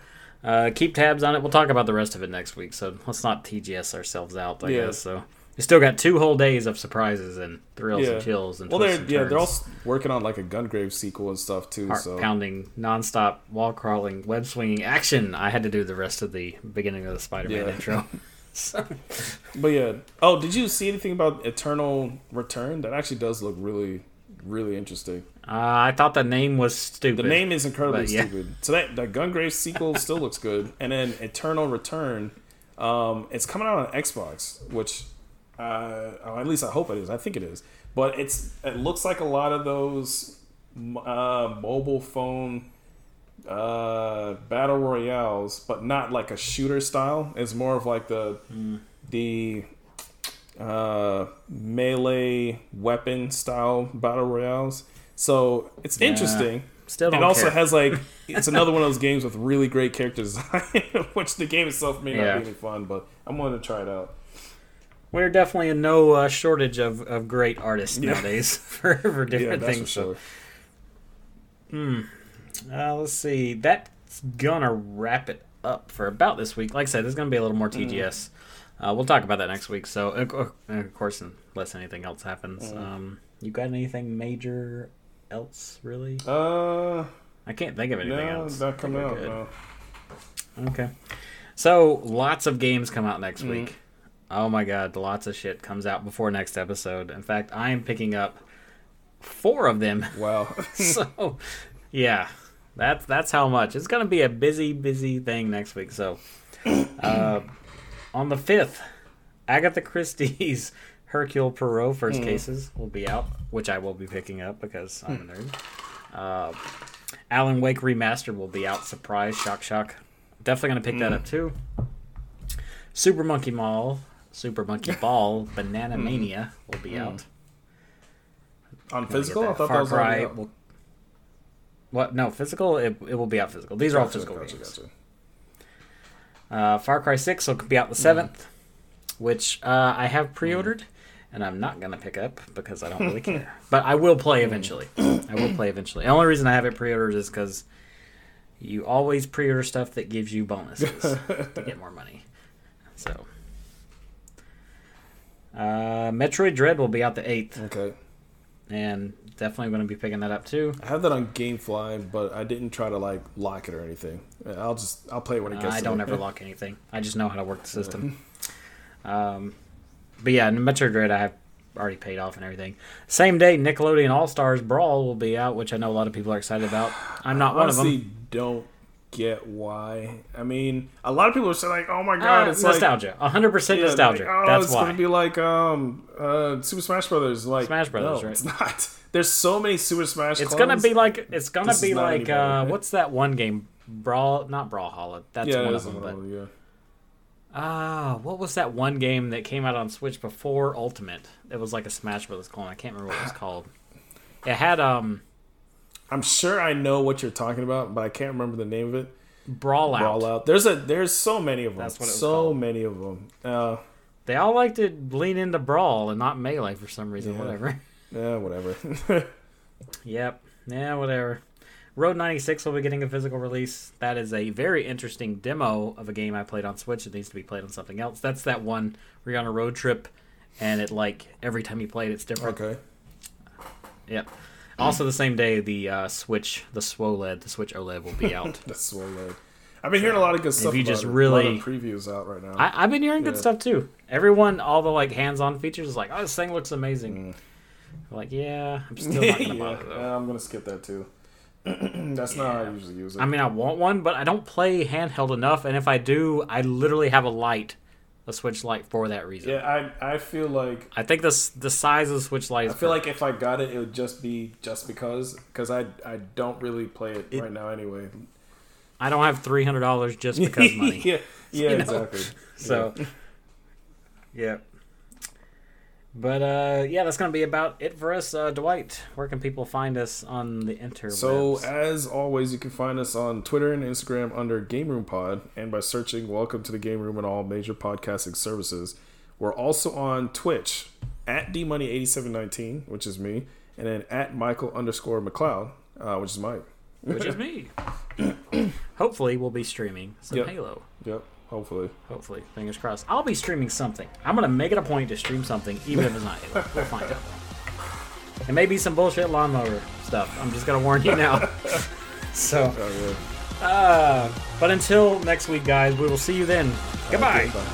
Uh, keep tabs on it. We'll talk about the rest of it next week. So let's not TGS ourselves out. I Yeah. guess so. You still got two whole days of surprises and thrills yeah. and chills and well, twists they're and yeah they're all working on like a Gungrave sequel and stuff too. heart so pounding, nonstop wall crawling, web swinging action. I had to do the rest of the beginning of the Spider-Man Yeah. intro. [laughs] But yeah. Oh, did you see anything about Eternal Return? That actually does look really, really interesting. uh, I thought the name was stupid. The name is incredibly yeah. stupid. So that the Gungrave sequel [laughs] still looks good, and then Eternal Return, um, it's coming out on Xbox, which, uh, at least I hope it is. I think it is, but it's it looks like a lot of those uh, mobile phone uh, battle royales, but not like a shooter style. It's more of like the the uh, melee weapon style battle royales. So it's interesting. Still don't it also care. has like [laughs] it's another one of those games with really great character design, [laughs] which the game itself may not Yeah. be any fun, but I'm willing to try it out. We're definitely in no uh, shortage of, of great artists nowadays [laughs] for, for Yeah, different that's things. for sure. So, uh, let's see. That's gonna wrap it up for about this week. Like I said, there's gonna be a little more Mm. TGS. Uh, we'll talk about that next week. So, of course, unless anything else happens, Mm. um, you got anything major else? Really? Uh, I can't think of anything no, else. not coming out. No. Okay. So lots of games come out next Mm. week. Oh my god, lots of shit comes out before next episode. In fact, I am picking up four of them. Wow. [laughs] so yeah. That's that's how much. It's gonna be a busy, busy thing next week. So [clears throat] uh, on the fifth, Agatha Christie's [laughs] Hercule Poirot first hmm. cases will be out, which I will be picking up because I'm a hmm. nerd. Uh, Alan Wake Remastered will be out. Surprise, shock, shock. Definitely gonna pick that hmm. up too. Super Monkey Mall, Super Monkey [laughs] Ball, Banana Mania will be out. On physical, I thought Far that was Cry out. will- What? No, physical. It, it will be out physical. These are all physical gotcha, games. gotcha. Uh, Far Cry Six will be out the seventh, which uh, I have pre-ordered, and I'm not gonna pick up because I don't really care. [laughs] But I will play eventually. I will play eventually. The only reason I have it pre-ordered is because you always pre-order stuff that gives you bonuses [laughs] to get more money. So, uh, Metroid Dread will be out the eighth, Okay. and definitely going to be picking that up too. I have that on GameFly, but I didn't try to like lock it or anything. I'll just I'll play it when it gets. I don't ever lock anything. I just know how to work the system. Um, but yeah, Metroid Dread I have already paid off and everything. Same day, Nickelodeon All Stars Brawl will be out, which I know a lot of people are excited about. I'm not one of [sighs] them. don't get why. I mean, a lot of people are saying like, "Oh my god, Uh, it's nostalgia, 100% Yeah, nostalgia. like, oh, That's it's why. gonna be like um uh Super Smash Brothers. Like Smash Brothers, no, right. It's [laughs] not. There's so many Super Smash. it's clones. gonna be like it's gonna This be like uh, what's that one game? Brawl, not Brawlhalla. That's yeah, one of them. But yeah. Ah, what was that one game that came out on Switch before Ultimate? It was like a Smash Brothers clone. I can't remember what it was [sighs] called. It had um I'm sure I know what you're talking about, but I can't remember the name of it. Brawl Out. Brawl out. There's a there's so many of them. That's what it was so called. many of them. Uh, They all like to lean into Brawl and not Melee for some reason. Yeah. Whatever. Yeah, whatever. [laughs] Yep. Yeah, whatever. Road 96 will be getting a physical release. That is a very interesting demo of a game I played on Switch. It needs to be played on something else. That's that one where you're on a road trip and it like every time you play it it's different. okay. Yep. Also the same day the uh, Switch, the SWOLED, the Switch OLED will be [laughs] out. So good. I've been hearing a lot of good stuff. If you about just it. really- a lot of previews out right now. I, I've been hearing good stuff too. Everyone, all the like hands-on features is like, oh, this thing looks amazing. Mm. I'm like, yeah, I'm [laughs] still not gonna yeah, bother though. I'm gonna skip that too. [clears throat] That's not how I usually use it. I mean, I want one, but I don't play handheld enough. And if I do, I literally have a light, a Switch light for that reason. yeah, I I feel like I think this the size of the Switch light. I Is feel like if I got it, it would just be just because because I I don't really play it, It- right now anyway. I don't have three hundred dollars just [laughs] because money. yeah, yeah, [laughs] You know? exactly. So, yeah. But uh, yeah, that's gonna be about it for us. Uh, Dwight, where can people find us on the interwebs? So as always, you can find us on Twitter and Instagram under Game Room Pod, and by searching "Welcome to the Game Room" on all major podcasting services. We're also on Twitch at dmoney8719, which is me, and then at Michael underscore McLeod, uh, which is Mike. which is me. [coughs] Hopefully, we'll be streaming some Yep. Halo. Yep, hopefully. Hopefully, fingers crossed. I'll be streaming something. I'm gonna make it a point to stream something, even if it's not Halo. We'll find out. It may be some bullshit lawnmower stuff. I'm just gonna warn you now. [laughs] so, Oh, yeah. uh, but until next week, guys, we will see you then. Goodbye. Bye.